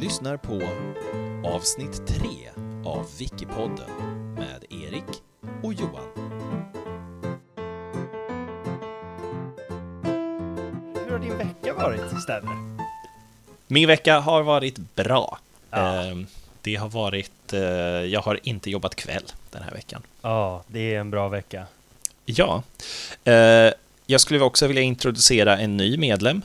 lyssnar på avsnitt 3 av Wikipodden med Erik och Johan. Hur har din vecka varit, Stämmer? Min vecka har varit bra. Ja. Ehm, Det har varit... eh, Jag har inte jobbat kväll den här veckan. Ja, det är en bra vecka. Ja. Eh, Jag skulle också vilja introducera en ny medlem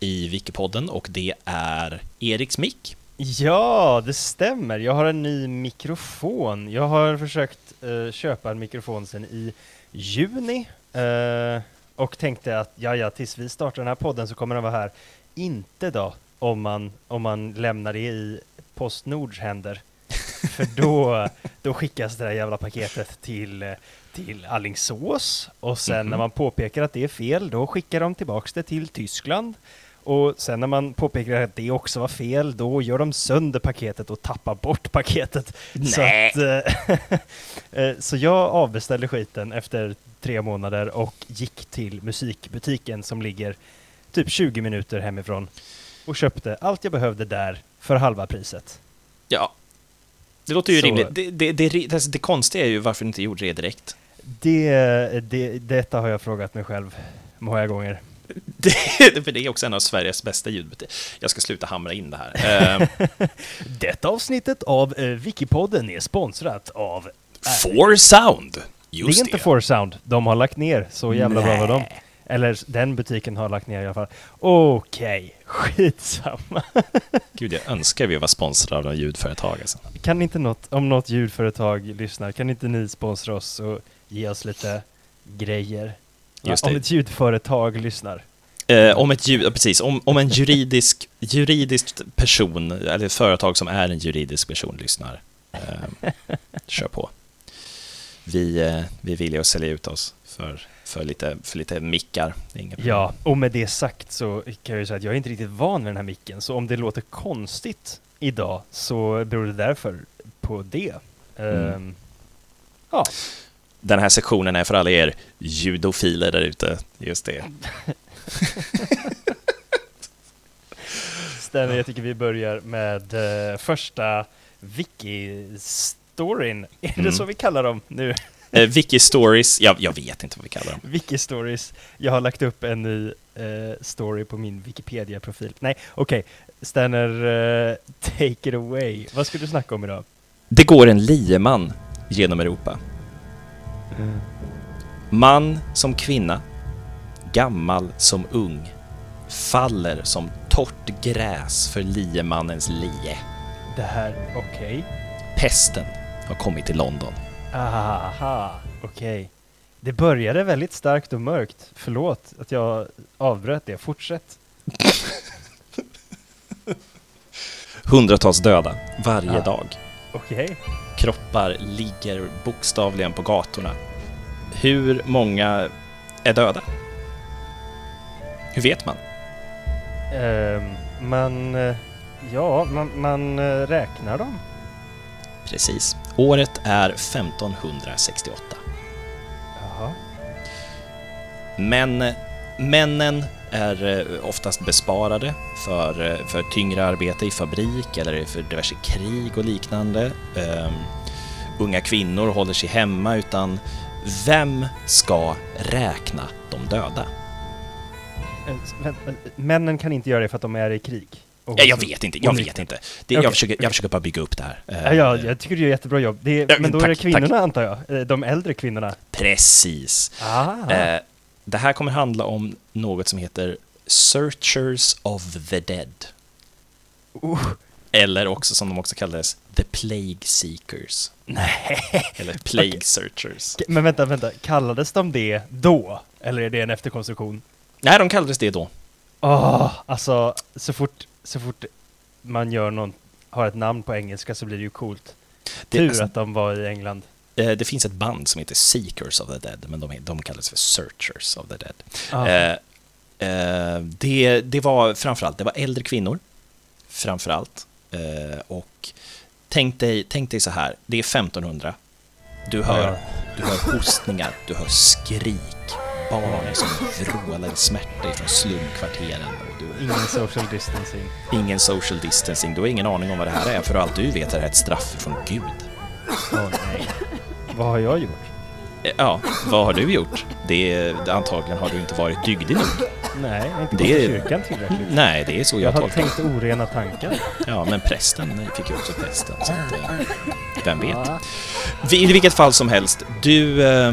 i Wikipodden och det är Eriks mick. Ja, det stämmer. Jag har en ny mikrofon. Jag har försökt eh, köpa en mikrofon sedan i juni eh, och tänkte att ja, ja, tills vi startar den här podden så kommer den vara här. Inte då, om man, om man lämnar det i Postnords händer. För då, då skickas det där jävla paketet till, eh, till Allingsås och sen Mhm. när man påpekar att det är fel, då skickar de tillbaks det till Tyskland. Och sen när man påpekar att det också var fel, då gör de sönder paketet och tappar bort paketet. Så, Nej. att, eh, eh, så jag avbeställde skiten efter tre månader och gick till musikbutiken som ligger typ 20 minuter hemifrån och köpte allt jag behövde där för halva priset. Ja. Det låter ju Så- rimligt. Det, det, det, det, det konstiga är ju varför ni inte gjorde det direkt. Det, det, detta har jag frågat mig själv många gånger. Det, för det är också en av Sveriges bästa ljudbutiker. Jag ska sluta hamra in det här. Eh, Detta avsnittet av eh, Wikipodden är sponsrat av... For Sound. det är Just inte det. For Sound, de har lagt ner, så jävla bra var de. Eller den butiken har lagt ner i alla fall. Okej, skitsamma. Gud, jag önskar vi var sponsrade av något ljudföretag. Alltså. Kan inte något, om något ljudföretag lyssnar, kan inte ni sponsra oss och ge oss lite grejer? Just om det. ett ljudföretag lyssnar. Eh, om ett ljud, ja, precis, om, om en juridisk, juridisk person, eller ett företag som är en juridisk person lyssnar, eh, kör på. Vi, eh, vi vill ju sälja ut oss för, för, lite, för lite mickar. Ja, och med det sagt så kan jag ju säga att jag är inte riktigt van med den här micken, så om det låter konstigt idag så beror det därför på det. Mm. Ehm, ja, Den här sektionen är för alla er judofiler där ute. Just det. stämmer. Jag tycker vi börjar med eh, första wiki-storyn. Är Mm. det så vi kallar dem nu? Eh, Wiki Stories, jag, jag vet inte vad vi kallar dem. Wiki-stories. Jag har lagt upp en ny eh, story på min Wikipedia-profil. Nej, okej. Stanner, eh, take it away. Vad ska du snacka om idag? Det går en lieman genom Europa. Man som kvinna, gammal som ung, faller som torrt gräs för liemannens lie. Det här, okej. Pesten har kommit till London. Aha, okej. Det började väldigt starkt och mörkt. Förlåt att jag avbröt det. Fortsätt. Hundratals döda varje Ja. dag. Okej. Kroppar ligger bokstavligen på gatorna. Hur många är döda? Hur vet man? Ehm, man, eh, ja, man, man eh, räknar dem. Precis. Året är 1568. Jaha. Men männen är eh, oftast besparade för, eh, för tyngre arbete i fabrik eller för diverse krig och liknande. Ehm, unga kvinnor håller sig hemma utan vem ska räkna de döda? Eh, Männen kan inte göra det för att de är i krig. Ja, jag så- vet inte, jag vet inte. Det, Okej, jag, försöker, jag försöker bara bygga upp det här. Ja, ja, jag tycker du gör jättebra jobb. Är, men då är tack, det kvinnorna tack. antar jag? De äldre kvinnorna? Precis. Ah. Eh, det här kommer handla om något som heter Searchers of the Dead. Oh, Eller också som de också kallades, The Plague Seekers. nej. Eller Plague Searchers. Men vänta, vänta. Kallades de det då? Eller är det en efterkonstruktion? Nej, de kallades det då. Åh, alltså så fort, så fort man gör någon, har ett namn på engelska så blir det ju coolt. Det, Tur alltså, att de var i England. Eh, det finns ett band som heter Seekers of the Dead, men de, de kallas för Searchers of the Dead. Ah. Eh, eh, det, det var framförallt, det var äldre kvinnor, framförallt. Eh, och tänk dig, tänk dig så här, det är 1500. Du hör, du hör hostningar, du hör skrik, barn som vrålar i smärta ifrån slumkvarteren. Du, Ingen social distancing. ingen social distancing, du har ingen aning om vad det här är, för allt du vet är det ett straff från Gud. Åh nej. Vad har jag gjort? Eh, Ja, vad har du gjort? Det, antagligen har du inte varit dygdig nog. Nej, jag har inte Det kyrkan tillräckligt. Nej, det är så Jag jag har tolkar det. tänkt orena tankar. Ja, men prästen fick ju också prästen, så att, eh, vem vet? I vilket fall som helst, du... Eh,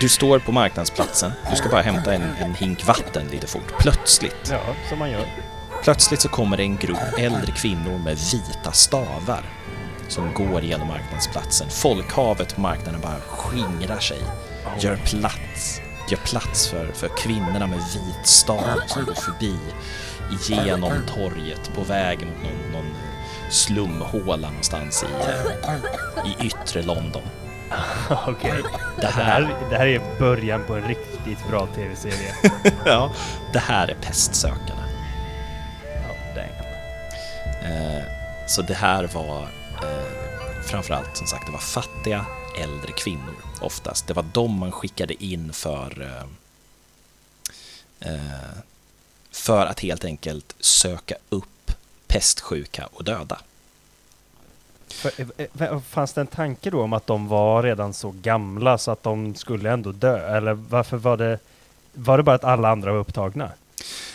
du står på marknadsplatsen, du ska bara hämta en, en hink vatten lite fort. Plötsligt, ja, som man gör. plötsligt så kommer det en grupp äldre kvinnor med vita stavar som går genom marknadsplatsen. Folkhavet på marknaden bara skingrar sig. Gör plats. Gör plats för, för kvinnorna med vit stav som går förbi igenom torget på väg mot någon, någon slumhåla någonstans i, i yttre London. Okej. Det Det här, det här är början på en riktigt bra tv-serie. ja, det här är pestsökarna. Ja, damn. Eh, så det här var Eh, framförallt som sagt, det var fattiga äldre kvinnor oftast. Det var de man skickade in för eh, eh, för att helt enkelt söka upp pestsjuka och döda. För, eh, fanns det en tanke då om att de var redan så gamla så att de skulle ändå dö? Eller varför var det, var det bara att alla andra var upptagna?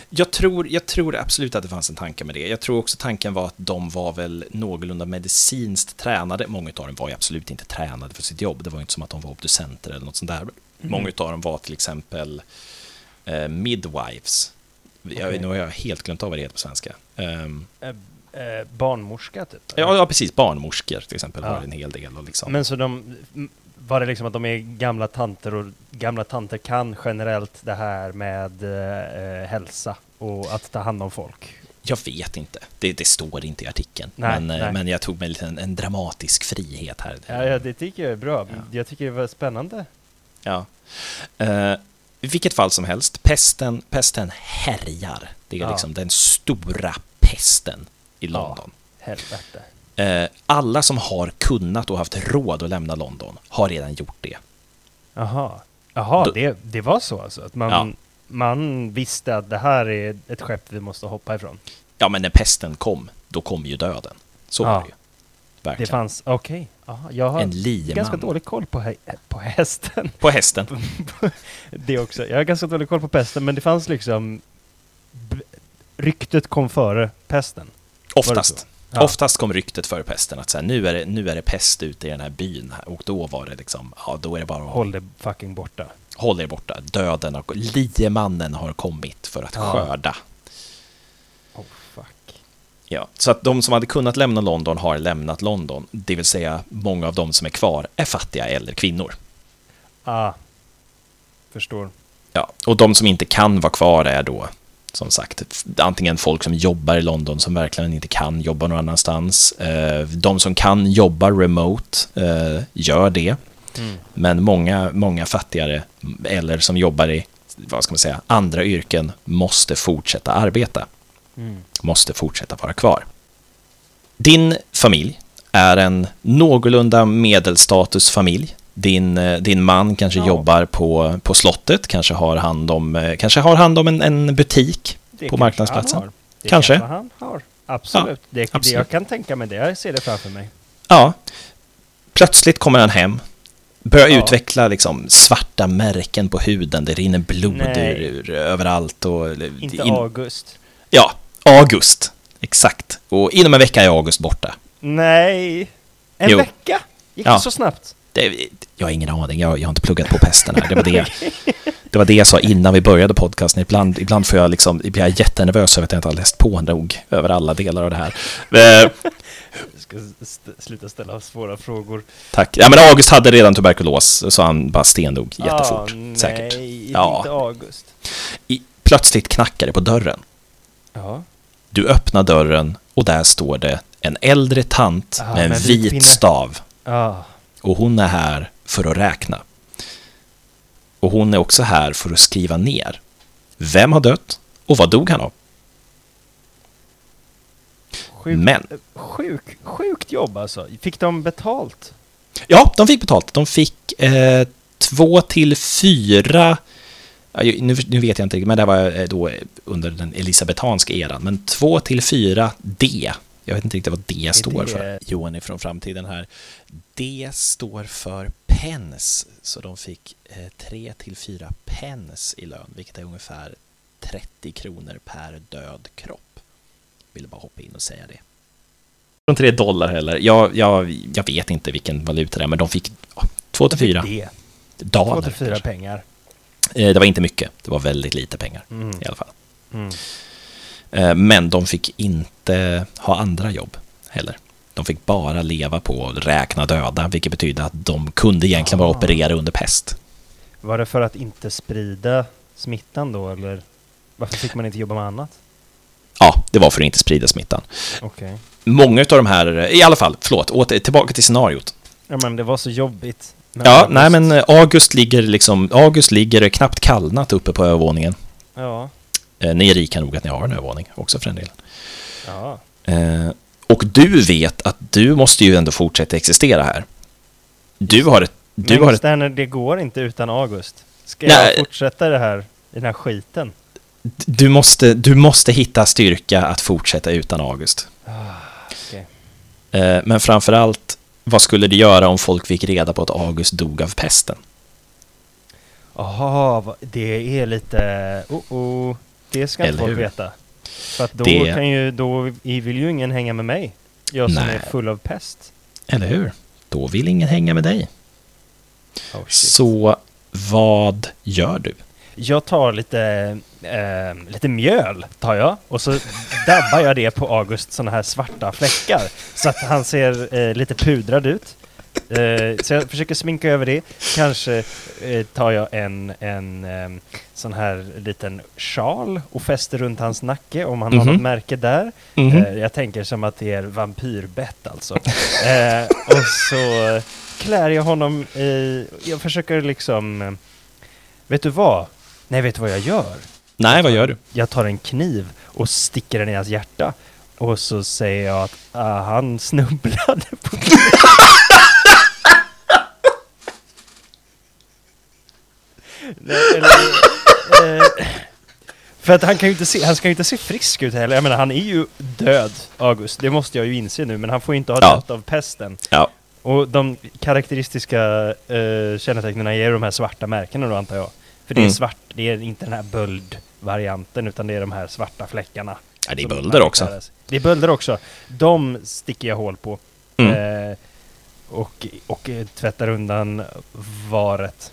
Jag tror, jag tror absolut att det fanns en tanke med det. Jag tror också tanken var att de var väl någorlunda medicinskt tränade. Många av dem var ju absolut inte tränade för sitt jobb. Det var inte som att de var obducenter eller något sånt där. Många av dem var till exempel eh, midwives. Jag, Okej. Nu har jag helt glömt av vad det heter på svenska. Ehm, Eh, eh, barnmorska typ? ja, ja, precis. Barnmorskor till exempel Ja. det en hel del. Och liksom. Men så de, var det liksom att de är gamla tanter och gamla tanter kan generellt det här med eh, eh, hälsa och att ta hand om folk? Jag vet inte. Det, det står inte i artikeln. Nej, men, eh, nej. men jag tog mig en, en dramatisk frihet här. Ja, ja, det tycker jag är bra. Ja. Jag tycker det var spännande. Ja. Eh, I vilket fall som helst, pesten, pesten härjar. Det är Ja. liksom den stora pesten i Ja. London. Helvete. Eh, alla som har kunnat och haft råd att lämna London har redan gjort det. Jaha, Jaha det, det var så alltså? Att man, Ja. man visste att det här är ett skepp vi måste hoppa ifrån? Ja, men när pesten kom, då kom ju döden. Så Ja. var det ju. Det Verkligen. fanns, okej. Jaha, Jag har en ganska dålig koll på, hä- på hästen. på hästen. det också. Jag har ganska dålig koll på pesten, men det fanns liksom... Ryktet kom före pesten. Oftast. Ja. Oftast kom ryktet före pesten att så här, nu, är det, nu är det pest ute i den här byn. Och då var det liksom, ja då är det bara att Håll det fucking borta. hålla er borta. Döden och liemannen har kommit för att Ja. skörda. Oh fuck. Ja, så att de som hade kunnat lämna London har lämnat London. Det vill säga, många av de som är kvar är fattiga äldre kvinnor. Ah. Förstår. Ja, och de som inte kan vara kvar är då, som sagt, antingen folk som jobbar i London som verkligen inte kan jobba någon annanstans. Eh, De som kan jobba remote eh, gör det. Men många, många fattigare eller som jobbar i, vad ska man säga, andra yrken måste fortsätta arbeta. Mm. måste fortsätta vara kvar. Din familj är en någorlunda medelstatusfamilj. Din, eh, din man kanske Ja. jobbar på, på slottet, kanske har hand om, eh, kanske har hand om en, en butik Det på kanske marknadsplatsen. han. Det Kanske. han har. Absolut. det, det absolut. jag kan tänka mig det. Jag ser det framför mig. Ja, plötsligt kommer han hem, börjar Ja. utveckla liksom svarta märken på huden, det rinner blod ur, ur, överallt. Och, Inte in- August. Ja, August. Exakt. Och inom en vecka är August borta. Nej. En Jo. vecka? Gick Ja. det så snabbt? Det, jag har ingen aning, jag, jag har inte pluggat på pesten här. Det var det, det var det jag sa innan vi började podcasten. Ibland, ibland får jag liksom, blir jag jättenervös över att jag inte har läst på nog över alla delar av det här. Eh, Jag ska st- sluta ställa svåra frågor. tack. Ja, men August hade redan tuberkulos, så han bara stendog jättefort. Ah, säkert. Nej, Ja. inte August. I, plötsligt knackar det på dörren. Ja. Du öppnar dörren och där står det en äldre tant Ah, med en vit pinne. stav. Ah. Och hon är här för att räkna. Och hon är också här för att skriva ner. Vem har dött och vad dog han av? Sjukt, Men, sjuk, sjukt jobb alltså. Fick de betalt? ja, de fick betalt. De fick eh, två till fyra nu, nu vet jag inte riktigt, men det var eh, då under den elisabetanska eran. Men 2 till 4 D. Jag vet inte riktigt vad D står det- för. Johan är från framtiden här. D står för pens, så de fick 3 till 4 pens i lön, vilket är ungefär 30 kronor per död kropp. Ville bara hoppa in och säga det. Från 3 dollar heller. Jag, jag, jag vet inte vilken valuta det är, men de fick 2 till 4 Det. daler. Två till fyra pengar. Eh, Det var inte mycket, det var väldigt lite pengar Mm. i alla fall. Mm. Eh, Men de fick inte ha andra jobb heller. De fick bara leva på att räkna döda, vilket betyder att de kunde egentligen bara Ah. operera under pest. Var det för att inte sprida smittan då, eller varför fick man inte jobba med annat? Ja, det var för att inte sprida smittan. Okej. Många av de här, i alla fall, förlåt, åter, tillbaka till scenariot. Ja, men det var så jobbigt. Ja, nej men eh, August ligger liksom, August ligger knappt kallnat uppe på övervåningen. Ja. Eh, Ni är rika nog att ni har en övervåning också för en del. Ja. Eh, och du vet att du måste ju ändå fortsätta existera här. Du har ett... Du men har ett Sterner, det går inte utan August. Ska Nej. jag fortsätta det här, i den här skiten? du, måste, du måste hitta styrka att fortsätta utan August. Ah, okej. Eh, men framför allt, vad skulle du göra om folk fick reda på att August dog av pesten? Jaha, det är lite... Oh, oh. Det ska inte Eller folk hur? veta. För att då Det- kan ju, då vill ju ingen hänga med mig. Jag som Nej. är full av pest. Eller hur? Då vill ingen hänga med dig. Oh. Så vad gör du? Jag tar lite, eh, lite mjöl, tar jag, och så dabbar jag det på August sådana här svarta fläckar. Så att han ser eh, lite pudrad ut. Eh, så jag försöker sminka över det. Kanske eh, tar jag en, en eh, sån här liten sjal och fäster runt hans nacke om han har Mhm. något märke där. Mhm. Eh, jag tänker som att det är vampyrbett alltså. eh, och så klär jag honom i... Jag försöker liksom... Vet du vad? Nej, vet du vad jag gör? Nej, vad gör du? Jag tar en kniv och sticker den i hans hjärta. Och så säger jag att ah, han snubblade på Nej, eller, eh, För att han kan ju inte se, han ska ju inte se frisk ut heller. Jag menar, han är ju död, August. Det måste jag ju inse nu, men han får ju inte ha Ja. dött av pesten. Ja. Och de karaktäristiska eh, kännetecknen är de här svarta märkena då, antar jag. För det är Mm. svart, det är inte den här böld-varianten, utan det är de här svarta fläckarna. Ja, det är bölder också. Det är bölder också. De sticker jag hål på. Mm. Eh, och, och eh, tvättar undan varet.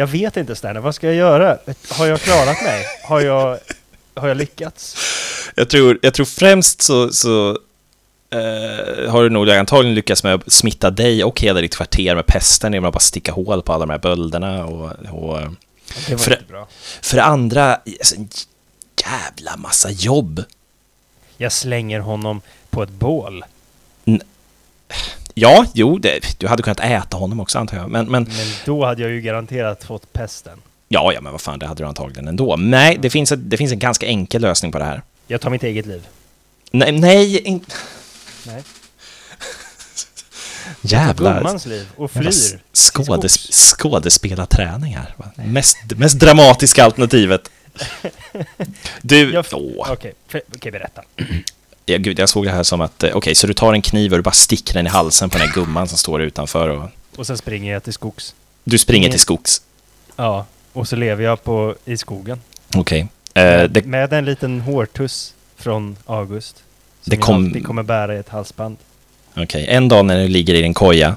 Jag vet inte Sterner, vad ska jag göra? Har jag klarat mig? Har jag, har jag lyckats? Jag tror, jag tror främst så, så eh, har du nog antagligen lyckats med att smitta dig och hela ditt kvarter med pesten genom att bara sticka hål på alla de här bölderna. Och, och, Det var För- inte bra. för det andra, alltså, en jävla massa jobb. Jag slänger honom på ett bål. Ja, jo, det, du hade kunnat äta honom också antar jag. Men, men Men då hade jag ju garanterat fått pesten. ja, ja, men vad fan, det hade du antagligen ändå. Nej, det finns, ett, det finns en ganska enkel lösning på det här. Jag tar mitt eget liv. Nej, nej, in... Nej. jävlar. Gummans liv och flyr. skådes, skådespelarträning här. Mest, mest dramatiska alternativet. Du, Jag- åh. Okej, för- okej berätta. Ja, gud, jag såg det här som att, eh, okej, så du tar en kniv och du bara sticker den i halsen på den här gumman som står utanför och Och sen springer jag till skogs. du springer till skogs. Ja, och så lever jag på, i skogen. Okej. Eh, med, det, med en liten hårtuss från August. Som Det jag kom- alltid kommer bära i ett halsband. okej, en dag när du ligger i din koja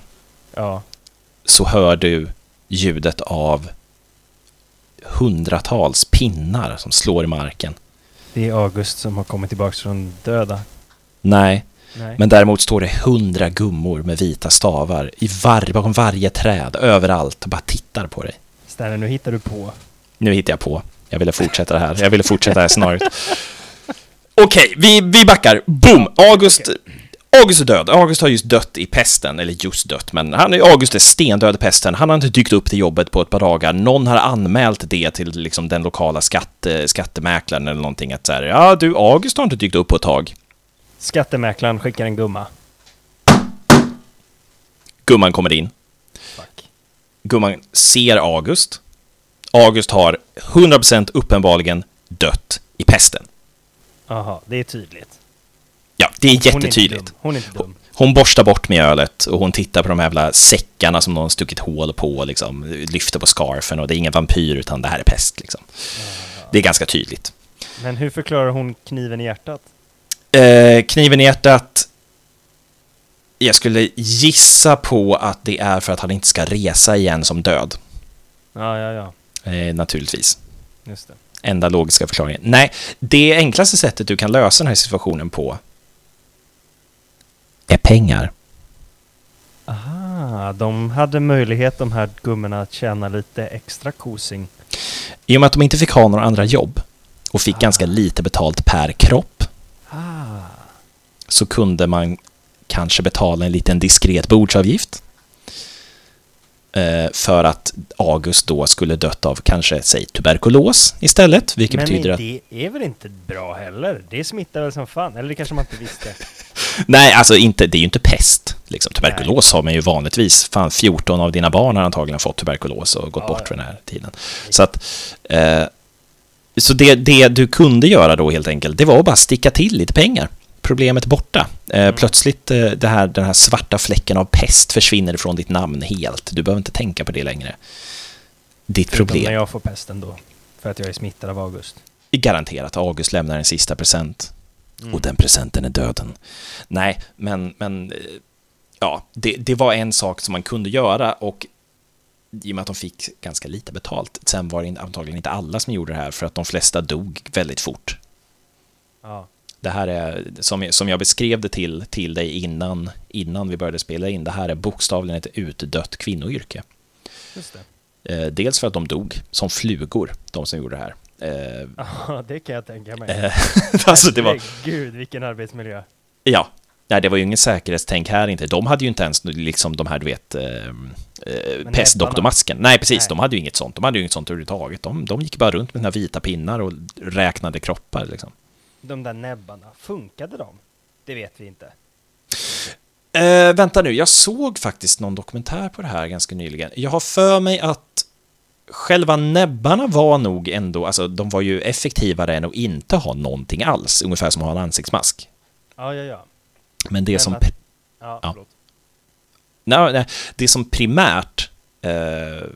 Ja. så hör du ljudet av hundratals pinnar som slår i marken. Det är August som har kommit tillbaks från döda. Nej, Nej. men däremot står det hundra gummor med vita stavar i var, bakom varje träd, överallt och bara tittar på dig. Stanley, nu hittar du på. Nu hittar jag på. Jag ville fortsätta det här. Jag ville fortsätta det här scenariot. Okej, vi, vi backar. Boom! August, August är död. August har just dött i pesten. Eller just dött, men han, August är stendöd i pesten. Han har inte dykt upp till jobbet på ett par dagar. Någon har anmält det till liksom, den lokala skatte, skattemäklaren eller någonting. Att så här, ja du, August har inte dykt upp på ett tag. Skattemäklaren skickar en gumma. Gumman kommer in. Fuck. Gumman ser August. August har 100% uppenbarligen dött i pesten. Jaha, det är tydligt. Ja, det är Hon är inte jättetydligt. dum. Hon är inte dum. Hon borstar bort med ölet och hon tittar på de här jävla säckarna som någon stuckit hål på liksom lyfter på scarfen och det är ingen vampyr utan det här är pest liksom. Det är ganska tydligt. Men hur förklarar hon kniven i hjärtat? Eh, kniven i hjärtat. Jag skulle gissa på att det är för att han inte ska resa igen som död. Ja, ja, ja. Eh, naturligtvis. Just det. Enda logiska förklaringen. Nej, det enklaste sättet du kan lösa den här situationen på är pengar. Aha, de hade möjlighet de här gummorna att tjäna lite extra kosing. I och med att de inte fick ha några andra jobb och fick Ah. ganska lite betalt per kropp Ah. så kunde man kanske betala en liten diskret bordsavgift. Eh, för att August då skulle dött av kanske, säg tuberkulos istället, vilket Men betyder att... det är väl inte bra heller? Det smittar väl som fan? Eller det kanske man inte visste? Nej, alltså inte, det är ju inte pest. Liksom. Tuberkulos har man ju vanligtvis. Fan, 14 av dina barn har antagligen fått tuberkulos och gått Ja, bort för den här tiden. Så att... Eh, så det, det du kunde göra då helt enkelt, det var att bara sticka till lite pengar. Problemet borta. Eh, Mm. Plötsligt, eh, det här, den här svarta fläcken av pest försvinner från ditt namn helt. Du behöver inte tänka på det längre. Ditt Förutom problem när jag får pesten då. För att jag är smittad av August. garanterat August lämnar en sista present. Mm. Och den presenten är döden. Nej, men, men eh, ja, det, det var en sak som man kunde göra och i och med att de fick ganska lite betalt. Sen var det antagligen inte alla som gjorde det här för att de flesta dog väldigt fort. Ja. Det här är, som som jag beskrev det till, till dig innan, innan vi började spela in, det här är bokstavligen ett utdött kvinnoyrke. Eh, dels för att de dog som flugor, de som gjorde det här. Eh, Ja, det kan jag tänka mig. eh, alltså det var, Gud, vilken arbetsmiljö. Ja, nej, det var ju ingen säkerhetstänk här inte. De hade ju inte ens liksom de här, du vet, eh, eh, pestdoktormasken. Nej, precis, Nej. de hade ju inget sånt. De hade ju inget sånt överhuvudtaget. De, de gick bara runt med sina vita pinnar och räknade kroppar liksom. De där näbbarna, funkade de? Det vet vi inte. Eh, vänta nu, jag såg faktiskt någon dokumentär på det här ganska nyligen. Jag har för mig att själva näbbarna var nog ändå, alltså de var ju effektivare än att inte ha någonting alls, ungefär som att ha en ansiktsmask. Ja, ja, ja. Men det Men som att- Ja, Ja. Nej, nej, det som primärt eh,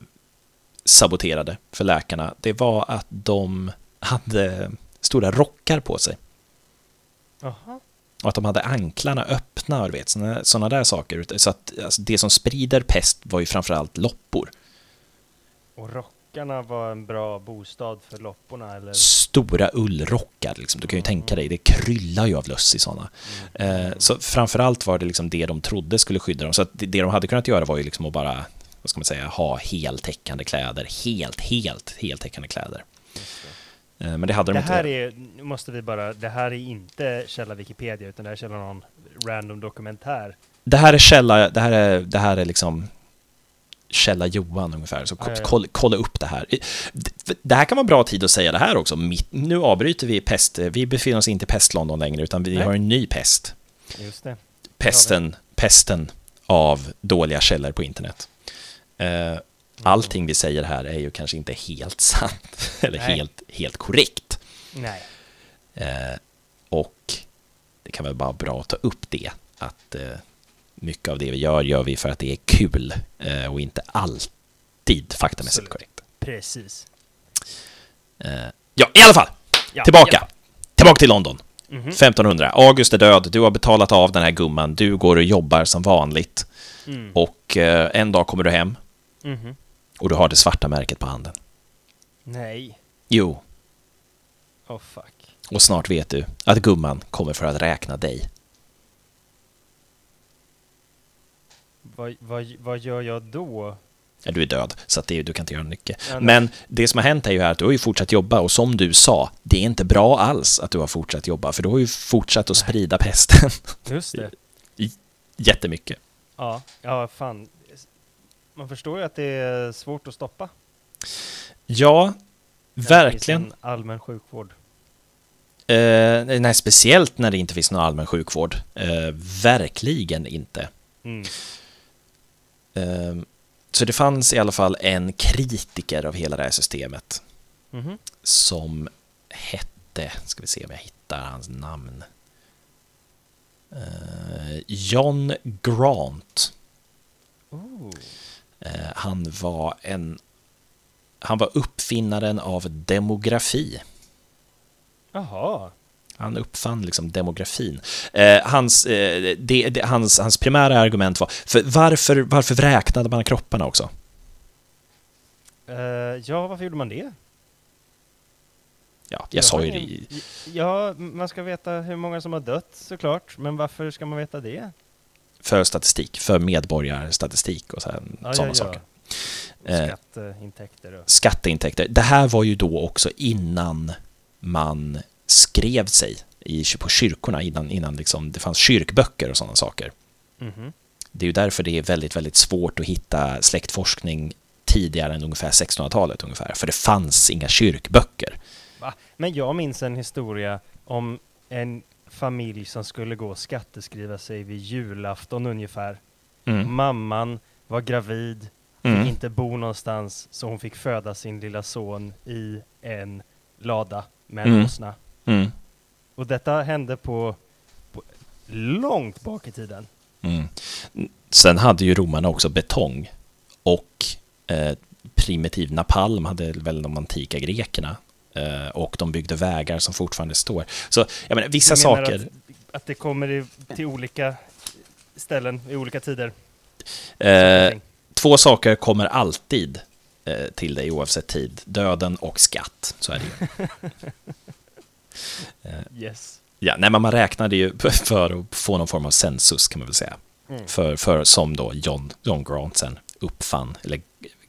saboterade för läkarna, det var att de hade stora rockar på sig. Jaha. Och att de hade anklarna öppna, och vet, såna där saker. Så att alltså, det som sprider pest var ju framförallt loppor. Och rockarna var en bra bostad för lopporna, eller? Stora ullrockar, liksom. du kan ju tänka dig, det kryllar ju av löss i sådana. Eh, så framförallt var det liksom det de trodde skulle skydda dem. Så att det, det de hade kunnat göra var ju liksom att bara, vad ska man säga, ha heltäckande kläder. Helt, helt heltäckande kläder. Eh, men det hade de Det inte. här är, måste vi bara, det här är inte källa Wikipedia, utan det här är källa någon random dokumentär. Det här är källa, det här är, det här är liksom källa Johan ungefär, så kolla, kolla upp det här. Det- här kan vara bra tid att säga det här också. Nu avbryter vi pest, vi befinner oss inte i pest-London längre, utan vi Nej. har en ny pest. Just det. Pesten, pesten av dåliga källor på internet. Eh, allting vi säger här är ju kanske inte helt sant, eller Nej. helt, helt korrekt. Nej. Eh, och det kan väl bara bra att ta upp det, att eh, mycket av det vi gör, gör vi för att det är kul eh, och inte alltid faktamässigt korrekt. Precis. Eh, ja, i alla fall, Ja, tillbaka. Tillbaka till London, ja. Mhm. 1500. August är död, du har betalat av den här gumman, du går och jobbar som vanligt. Mm. Och eh, en dag kommer du hem Mhm. och du har det svarta märket på handen. Nej. Jo, Oh fuck. och snart vet du att gumman kommer för att räkna dig. Vad, vad, vad gör jag då? Ja, du är död, så det, du kan inte göra mycket. Ja. Men det som har hänt är ju här att du har ju fortsatt jobba och som du sa, det är inte bra alls att du har fortsatt jobba, för du har ju fortsatt att sprida pesten Just det. jättemycket. Ja, ja fan. Man förstår ju att det är svårt att stoppa. Ja, verkligen. en allmän sjukvård. Eh, nej, speciellt när det inte finns någon allmän sjukvård. Eh, verkligen inte. Mm. Eh, så det fanns i alla fall en kritiker av hela det här systemet Mhm. som hette, ska vi se om jag hittar hans namn. Eh, John Grant. Oh. Han var en han var uppfinnaren av demografi. Jaha. Han uppfann liksom demografin. Eh, hans, eh, det, det, hans, hans primära argument var, för varför, varför räknade man kropparna också? Eh, ja, varför gjorde man det? Ja, jag sa ju det. Ja, man ska veta hur många som har dött såklart, men varför ska man veta det? För statistik, för medborgarstatistik och sådana Ja, såna ja, ja. saker. Och Eh. Skatteintäkter och... Skatteintäkter. Det här var ju då också innan man skrev sig i, på kyrkorna, innan, innan liksom det fanns kyrkböcker och sådana saker. Mhm. Det är ju därför det är väldigt, väldigt svårt att hitta släktforskning tidigare än ungefär 1600-talet ungefär, för det fanns inga kyrkböcker. Va? Men jag minns en historia om en familj som skulle gå och skatteskriva sig vid julafton ungefär. Mm. Mamman var gravid, fick Mm. inte bo någonstans, så hon fick föda sin lilla son i en lada med en Mm. åsna. Mm. Och detta hände på, på långt bak i tiden. Mm. Sen hade ju romarna också betong och eh, primitiv napalm hade väl de antika grekerna. Eh, och de byggde vägar som fortfarande står. Så jag menar, vissa Du menar saker... Att, att det kommer i, till olika ställen i olika tider. Eh, två saker kommer alltid eh, till dig oavsett tid. Döden och skatt. Så är det ju. Yes. Ja, nej, men man räknade ju för att få någon form av census kan man väl säga. Mm. För, för som då John, John Grant sen uppfann, eller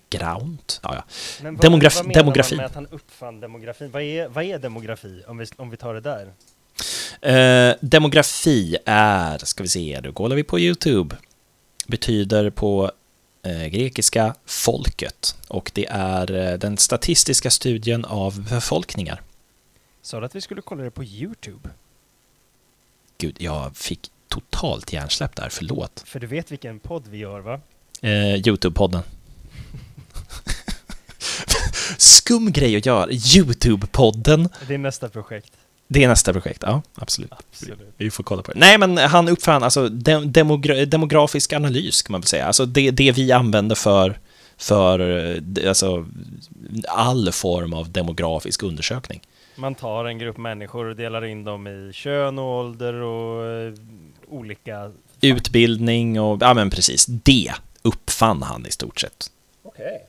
Grant? Ja, ja. Men vad, Demografi- vad menar demografin. man med att han uppfann demografin? Vad är, vad är demografi, om vi, om vi tar det där? Eh, demografi är, ska vi se, då kollar vi på YouTube. Betyder på eh, grekiska folket och det är eh, den statistiska studien av befolkningar. Sa du att vi skulle kolla det på Youtube? Gud, jag fick totalt hjärnsläpp där, förlåt. För du vet vilken podd vi gör va? Eh, Youtube-podden. Skum grej att göra, Youtube-podden. Det är nästa projekt. Det är nästa projekt, ja, absolut. Absolut. Vi får kolla på det. Nej, men han uppfann alltså dem- demogra demografisk analys, kan man väl säga. Alltså det, det vi använder för, för eh, alltså, all form av demografisk undersökning. Man tar en grupp människor och delar in dem i kön och ålder och eh, olika... Utbildning och, ja men precis, det uppfann han i stort sett. Okej.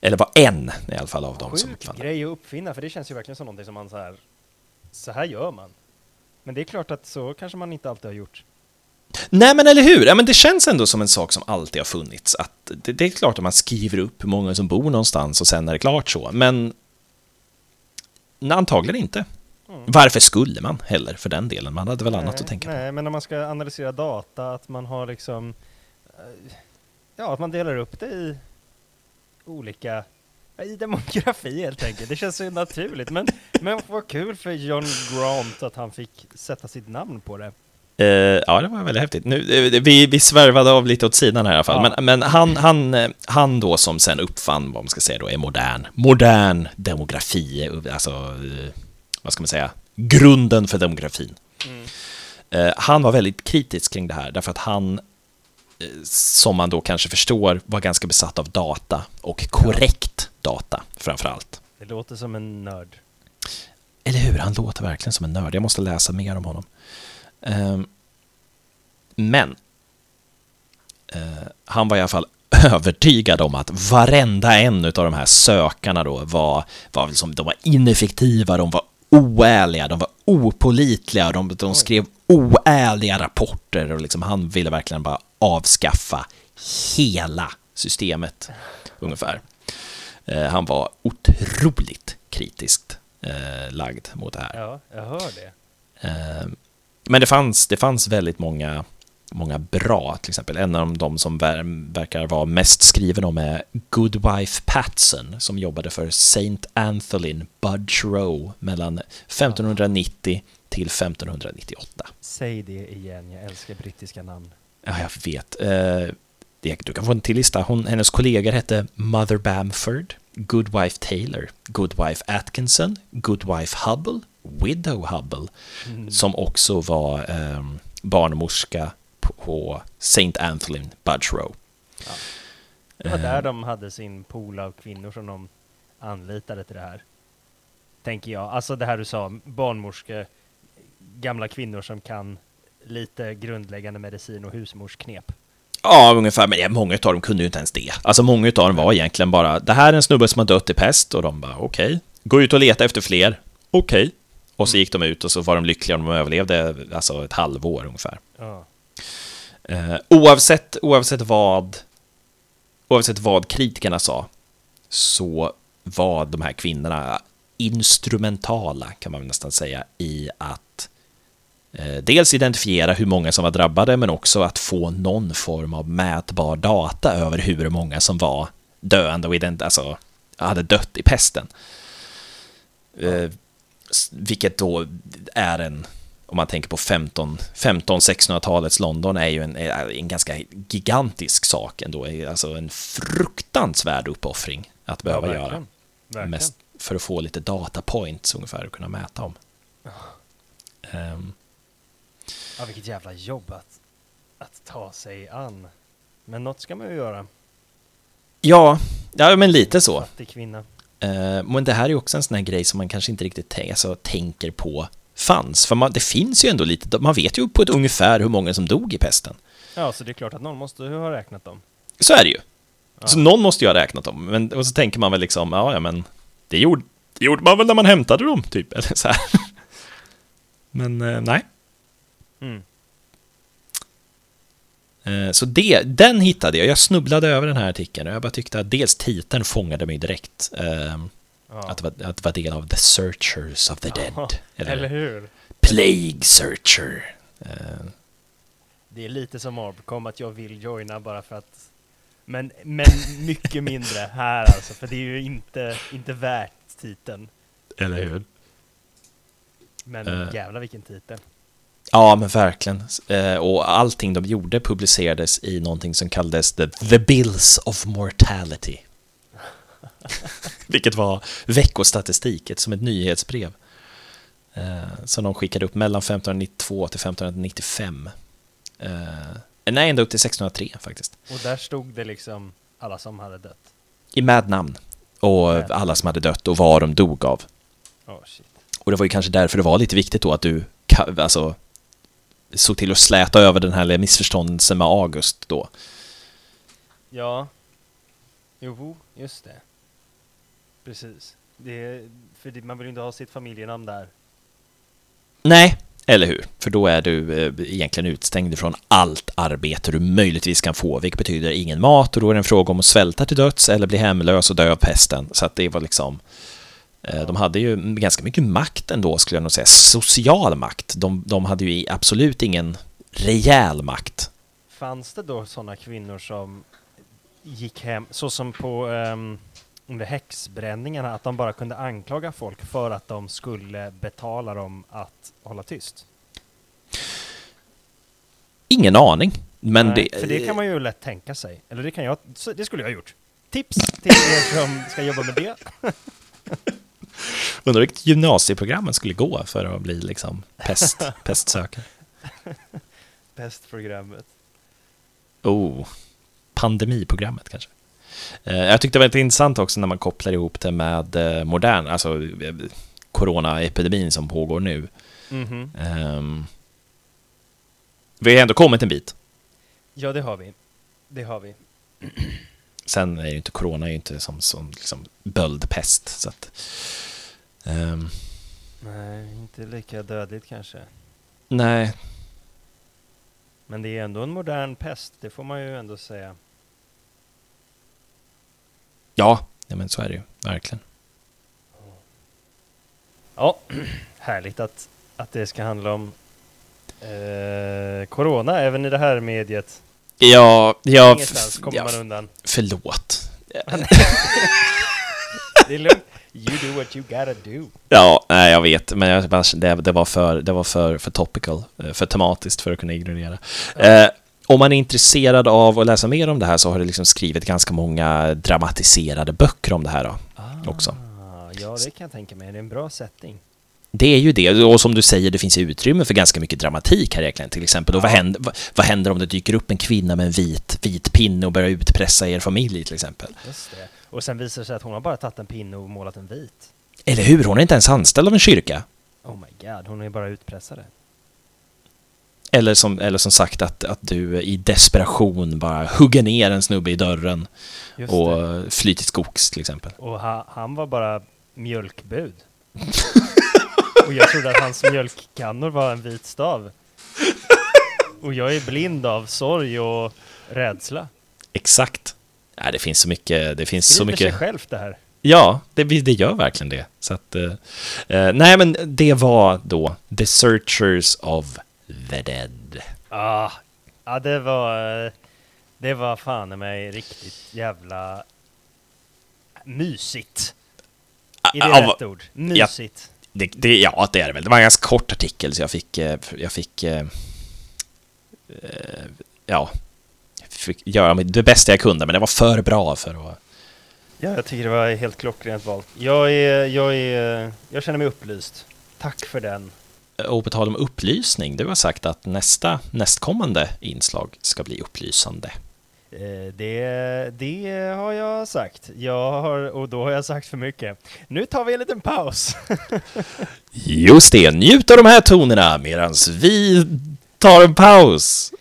Eller var en i alla fall av dem som uppfann det. grej att uppfinna, för det känns ju verkligen som någonting som man så här... Så här gör man. Men det är klart att så kanske man inte alltid har gjort. Nej men eller hur, ja, men det känns ändå som en sak som alltid har funnits. Att det, det är klart att man skriver upp hur många som bor någonstans och sen är det klart så, men antagligen inte. Mm. Varför skulle man heller för den delen? Man hade väl annat nej, att tänka på. Nej, men när man ska analysera data, att man har liksom... eh, Ja, att man delar upp det i olika... I demografi helt enkelt. Det känns så naturligt. Men, men vad kul för John Grant att han fick sätta sitt namn på det. Eh, ja, det var väldigt häftigt. Nu, eh, vi, vi svärvade av lite åt sidan här i alla fall. Ja. Men, men han, han, eh, han då som sen uppfann, vad man ska säga då, är modern. Modern demografi, alltså, vad ska man säga, grunden för demografin. Eh, han var väldigt kritisk kring det här, därför att han, som man då kanske förstår, var ganska besatt av data och korrekt data framför allt. Det låter som en nörd. Eller hur? Han låter verkligen som en nörd. Jag måste läsa mer om honom. Ehm, men eh, han var i alla fall övertygad om att varenda en av de här sökarna då var, var liksom, de var ineffektiva, de var oärliga, de var opolitliga, de, de skrev oärliga rapporter och liksom han ville verkligen bara avskaffa hela systemet ungefär. Eh, han var otroligt kritiskt eh, lagd mot det här. Ja, jag hör det. Eh, men det fanns, det fanns väldigt många, många bra, till exempel. En av de som ver verkar vara mest skriven om är Goodwife Patson, som jobbade för Saint Anthelin Budge Row mellan 1590 till 1598. Säg det igen, jag älskar brittiska namn. Ja, jag vet. Eh, du kan få en till lista. Hon, hennes kollegor hette Mother Bamford, Goodwife Taylor, Goodwife Atkinson, Goodwife Hubble, Widow Hubble, mm. som också var eh, barnmorska på St. Anthony Budge Row. Ja. Det var där eh. de hade sin pool av kvinnor som de anlitade till det här. Tänker jag. Alltså det här du sa, barnmorske, gamla kvinnor som kan lite grundläggande medicin och husmorsknep. Ja, ungefär. Men många av dem kunde ju inte ens det. Alltså många av dem var egentligen bara, det här är en snubbe som har dött i pest och de bara okej. Okay. Gå ut och leta efter fler. Okej. Okay. Och så gick de ut och så var de lyckliga om de överlevde alltså ett halvår ungefär. Ja. Eh, oavsett, oavsett vad oavsett vad kritikerna sa så var de här kvinnorna instrumentala, kan man nästan säga, i att eh, dels identifiera hur många som var drabbade, men också att få någon form av mätbar data över hur många som var döende och ident alltså, hade dött i pesten. Eh, vilket då är en om man tänker på 15-1600-talets London, är ju en, en ganska gigantisk sak ändå. Alltså en fruktansvärd uppoffring att behöva ja, göra. Verkligen. Mest för att få lite data points ungefär och kunna mäta dem. Um. Ja, vilket jävla jobb att, att ta sig an. Men något ska man ju göra. Ja, ja men lite så. Fattig kvinna. Uh, men det här är också en sån här grej som man kanske inte riktigt alltså, tänker på fanns. För man, det finns ju ändå lite, man vet ju på ett ungefär hur många som dog i pesten. Ja, så det är klart att någon måste ha räknat dem. Så är det ju. Ja. Så någon måste ju ha räknat dem. Men, och så tänker man väl liksom, ja, ja men det gjorde, det gjorde man väl när man hämtade dem, typ. Eller så här. Men eh, nej. Mm. Eh, så det, den hittade jag. Jag snubblade över den här artikeln och jag bara tyckte att dels titeln fångade mig direkt. Eh, Ja. Att, vara, att vara del av The Searchers of the Dead. Ja, eller, eller, hur? Plague Searcher. Uh. Det är lite som Arbcom, att jag vill joina bara för att... Men, men mycket mindre här alltså, för det är ju inte, inte värt titeln. Eller hur? Men uh. jävlar vilken titel. Ja, men verkligen. Uh, och allting de gjorde publicerades i någonting som kallades The, the Bills of Mortality. Vilket var veckostatistiket som ett nyhetsbrev. Eh, som de skickade upp mellan 1592 till 1595. Eh, nej, ända upp till 1603 faktiskt. Och där stod det liksom alla som hade dött? I med namn. Och med. alla som hade dött och vad de dog av. Oh. Och det var ju kanske därför det var lite viktigt då att du alltså, såg till att släta över den här missförståndelsen med August då. Ja. Jo, just det. Precis. Det för det, man vill ju inte ha sitt familjenamn där. Nej, eller hur? För då är du eh, egentligen utstängd från allt arbete du möjligtvis kan få, vilket betyder ingen mat och då är det en fråga om att svälta till döds eller bli hemlös och dö av pesten. Så att det var liksom... Eh, de hade ju ganska mycket makt ändå, skulle jag nog säga. Social makt. De, de hade ju absolut ingen rejäl makt. Fanns det då sådana kvinnor som gick hem, så som på um under häxbränningarna att de bara kunde anklaga folk för att de skulle betala dem att hålla tyst? Ingen aning. Men Nej, det... För det kan man ju lätt tänka sig. Eller det kan jag, det skulle jag ha gjort. Tips till er som ska jobba med det. Undrar vilket gymnasieprogrammen skulle gå för att bli liksom pest, pestsökare. Pestprogrammet. Oh, pandemiprogrammet kanske. Eh, jag tyckte det var lite intressant också när man kopplar ihop det med eh, modern, alltså eh, coronaepidemin som pågår nu. Mm -hmm. um, vi har ändå kommit en bit. Ja, det har vi. Det har vi. Sen är ju inte corona är ju inte som, som liksom böldpest, så att... Um, Nej, inte lika dödligt kanske. Nej. Men det är ändå en modern pest, det får man ju ändå säga. Ja, ja men så är det ju, verkligen. Ja, härligt att, att det ska handla om eh, Corona även i det här mediet. Ja, ja, Ingenstans kommer ja, man undan. Förlåt. det är lugnt. You do what you gotta do. Ja, nej, jag vet, men jag, det, det var, för, det var för, för topical, eh, för tematiskt för att kunna ignorera. Ja. Eh, om man är intresserad av att läsa mer om det här så har det liksom skrivit ganska många dramatiserade böcker om det här då, också. Ah, ja, det kan jag tänka mig. Det är en bra setting. Det är ju det, och som du säger, det finns utrymme för ganska mycket dramatik här egentligen, till exempel. Och vad, Ja. händer, vad, vad händer om det dyker upp en kvinna med en vit, vit pinne och börjar utpressa er familj, till exempel? Just det. Och sen visar det sig att hon har bara tagit en pinne och målat en vit. Eller hur? Hon är inte ens anställd av en kyrka. Oh my god, hon är bara utpressare. Eller som, eller som sagt att, att du i desperation bara hugger ner en snubbe i dörren Just och flyr till skogs, till exempel. Och ha, han var bara mjölkbud. och jag trodde att hans mjölkkannor var en vit stav. Och jag är blind av sorg och rädsla. Exakt. Nej, det finns så mycket, det finns så Skriver sig mycket... självt det här. Ja, det, det gör verkligen det. Så att, eh, eh, nej, men det var då The Searchers of the Dead. Ah, ja, det var... Det var fan i mig riktigt jävla mysigt. Är det Ja, rätt ord? Mysigt. Det, det, ja, det är det väl. Det var en ganska kort artikel, så jag fick... eh, Jag fick... eh, eh, Ja, fick göra det bästa jag kunde, men det var för bra för att... Ja, jag tycker det var helt klockrent valt. Jag är, jag är, jag känner mig upplyst. Tack för den. Och på tal om upplysning, du har sagt att nästa, nästkommande inslag ska bli upplysande. Eh, det, det har jag sagt. Jag har, och då har jag sagt för mycket. Nu tar vi en liten paus. Just det, njut av de här tonerna medan vi tar en paus.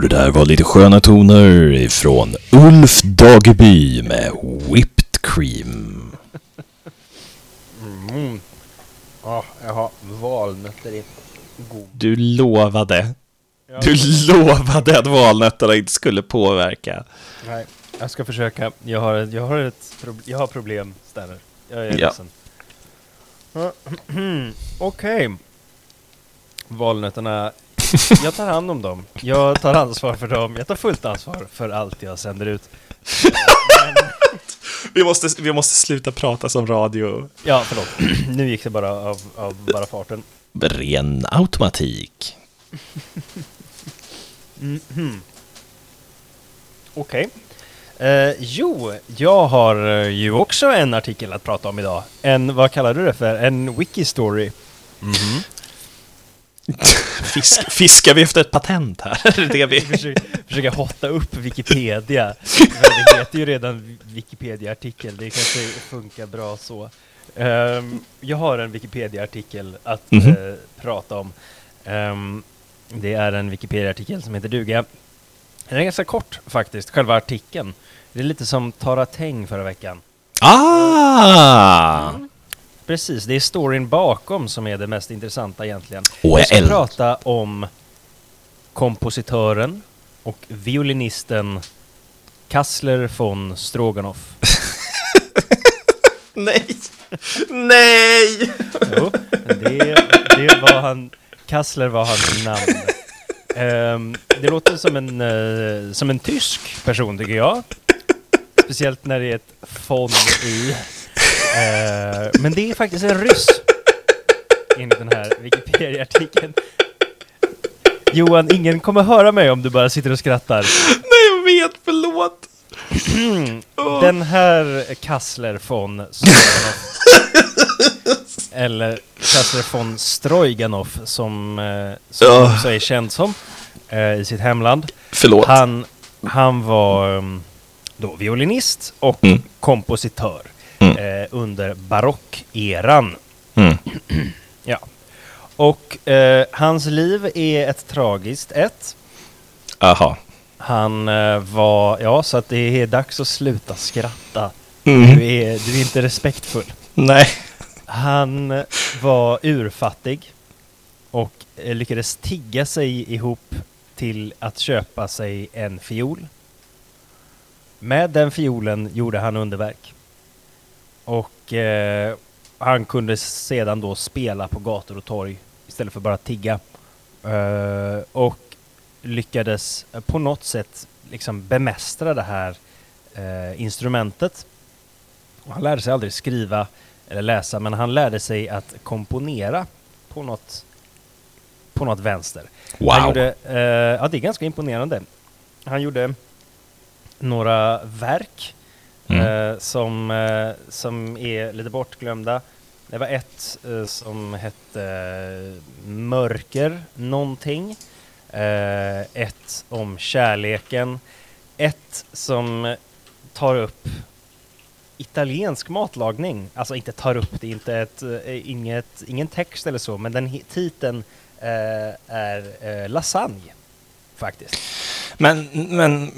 Och det där var lite sköna toner ifrån Ulf Dageby med Whipped Cream. Mm. Ja, jag har valnötter i god. Du lovade, Ja, du lovade att valnötterna inte skulle påverka. Nej, jag ska försöka. Jag har, jag har, ett jag har problem, Stanner. Jag är Ja. ledsen. Okej. Valnötterna. Jag tar hand om dem. Jag tar ansvar för dem. Jag tar fullt ansvar för allt jag sänder ut. Men, Vi måste, vi måste sluta prata som radio. ja, förlåt. nu gick det bara av, av bara farten. Ren automatik. Mhm. Okej. Eh, jo, jag har eh, ju också en artikel att prata om idag. En, vad kallar du det för? En wiki-story. Fisk, fiskar vi efter ett patent här? Är det vi... Försöka, försöka hotta upp Wikipedia. Men det heter ju redan Wikipedia-artikel, det kanske funkar bra så. Ehm, jag har en Wikipedia-artikel att Mhm. eh, prata om. Ehm, det är en Wikipedia-artikel som heter duga. Den är ganska kort faktiskt, själva artikeln. Det är lite som Tara Teng förra veckan. Ah! Precis, det är storyn bakom som är det mest intressanta egentligen. Åh, jag jag ska älskar... prata om kompositören och violinisten Kassler von Stroganoff. Nej! Nej! Jo, det, det var han... Kassler var hans namn. Ehm, det låter som en, eh, som en tysk person tycker jag. Speciellt när det är ett von i. Eh, men det är faktiskt en ryss. Enligt den här Wikipedia-artikeln. Johan, ingen kommer höra mig om du bara sitter och skrattar. Nej, jag vet, förlåt! Den här Kassler von Eller Kassler von Strojganov som, eh, som Ja. också är känd som eh, i sitt hemland. Förlåt. Han, han var um, då violinist och Mm. kompositör. Mm. Eh, under barockeran. Mm. Ja. Och eh, hans liv är ett tragiskt ett. Aha. Han eh, var, ja så att det är dags att sluta skratta. Mm. Du, är, du är inte respektfull. Nej. Han var urfattig och eh, lyckades tigga sig ihop till att köpa sig en fiol. Med den fiolen gjorde han underverk. Och eh, han kunde sedan då spela på gator och torg istället för bara tigga. Eh, och lyckades på något sätt liksom bemästra det här eh, instrumentet. Och han lärde sig aldrig skriva eller läsa, men han lärde sig att komponera på något, på något vänster. Han Wow. gjorde, eh, ja, det är ganska imponerande. Han gjorde några verk Mm. eh, som, eh, som är lite bortglömda. Det var ett eh, som hette eh, Mörker någonting. Eh, ett om kärleken. Ett som tar upp italiensk matlagning. Alltså inte tar upp, det inte ett, eh, inget, ingen text eller så, men den titeln eh, är eh, lasagne. Faktiskt. Men, men...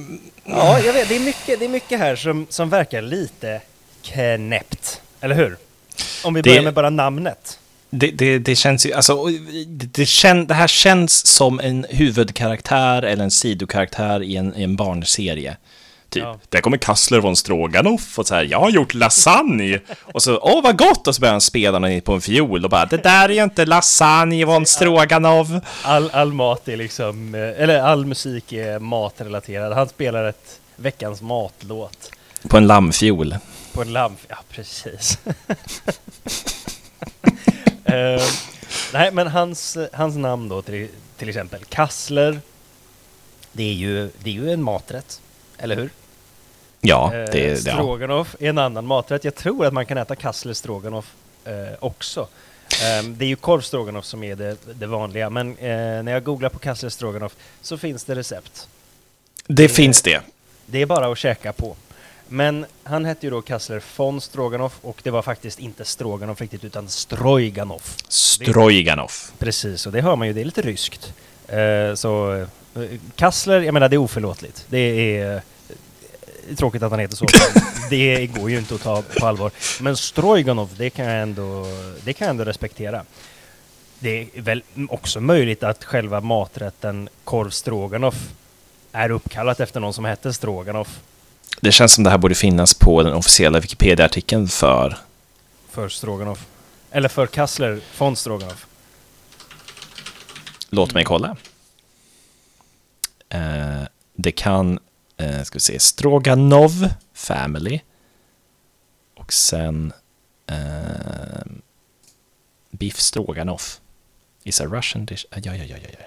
Ja, jag vet. Det är mycket, det är mycket här som, som verkar lite knäppt. Eller hur? Om vi Det- börjar med bara namnet. Det, det, det känns ju, alltså, det, det, kän, det här känns som en huvudkaraktär eller en sidokaraktär i en, i en barnserie. Typ, Ja. där kommer Kassler von Stroganoff och så här, jag har gjort lasagne. och så, åh vad gott! Och så börjar han spela på en fiol och bara, det där är ju inte lasagne von Stroganoff. All, all mat är liksom, eh, eller all musik är matrelaterad. Han spelar ett veckans matlåt På en lammfiol. på en lamm. Ja, precis. Eh, nej, men hans, hans namn då till, till exempel, Kassler. Det är, ju, det är ju en maträtt, eller hur? Ja, Eh, det, ja. stroganoff är en annan maträtt. Jag tror att man kan äta kassler stroganoff eh, också. Eh, det är ju korv stroganoff som är det, det vanliga, men eh, när jag googlar på kassler stroganoff så finns det recept. det finns det. Det är bara att käka på. Men han hette ju då Kassler von Stroganoff och det var faktiskt inte Stroganoff riktigt utan Strojganov. Strojganoff. Precis, och det hör man ju, det är lite ryskt. Eh, så eh, Kassler, jag menar det är oförlåtligt. Det är eh, tråkigt att han heter så. det går ju inte att ta på allvar. Men Strojganov, det kan jag ändå, det kan jag ändå respektera. Det är väl också möjligt att själva maträtten korv stroganoff är uppkallat efter någon som hette Stroganoff Det känns som det här borde finnas på den officiella Wikipedia-artikeln för... för Stroganoff. Eller för Kassler von Stroganoff. Låt mig kolla. Eh, det kan, eh, ska vi se, Stroganov Family. Och sen eh, Biff Stroganoff. Is a Russian dish. Ja, ja, ja, ja. ja.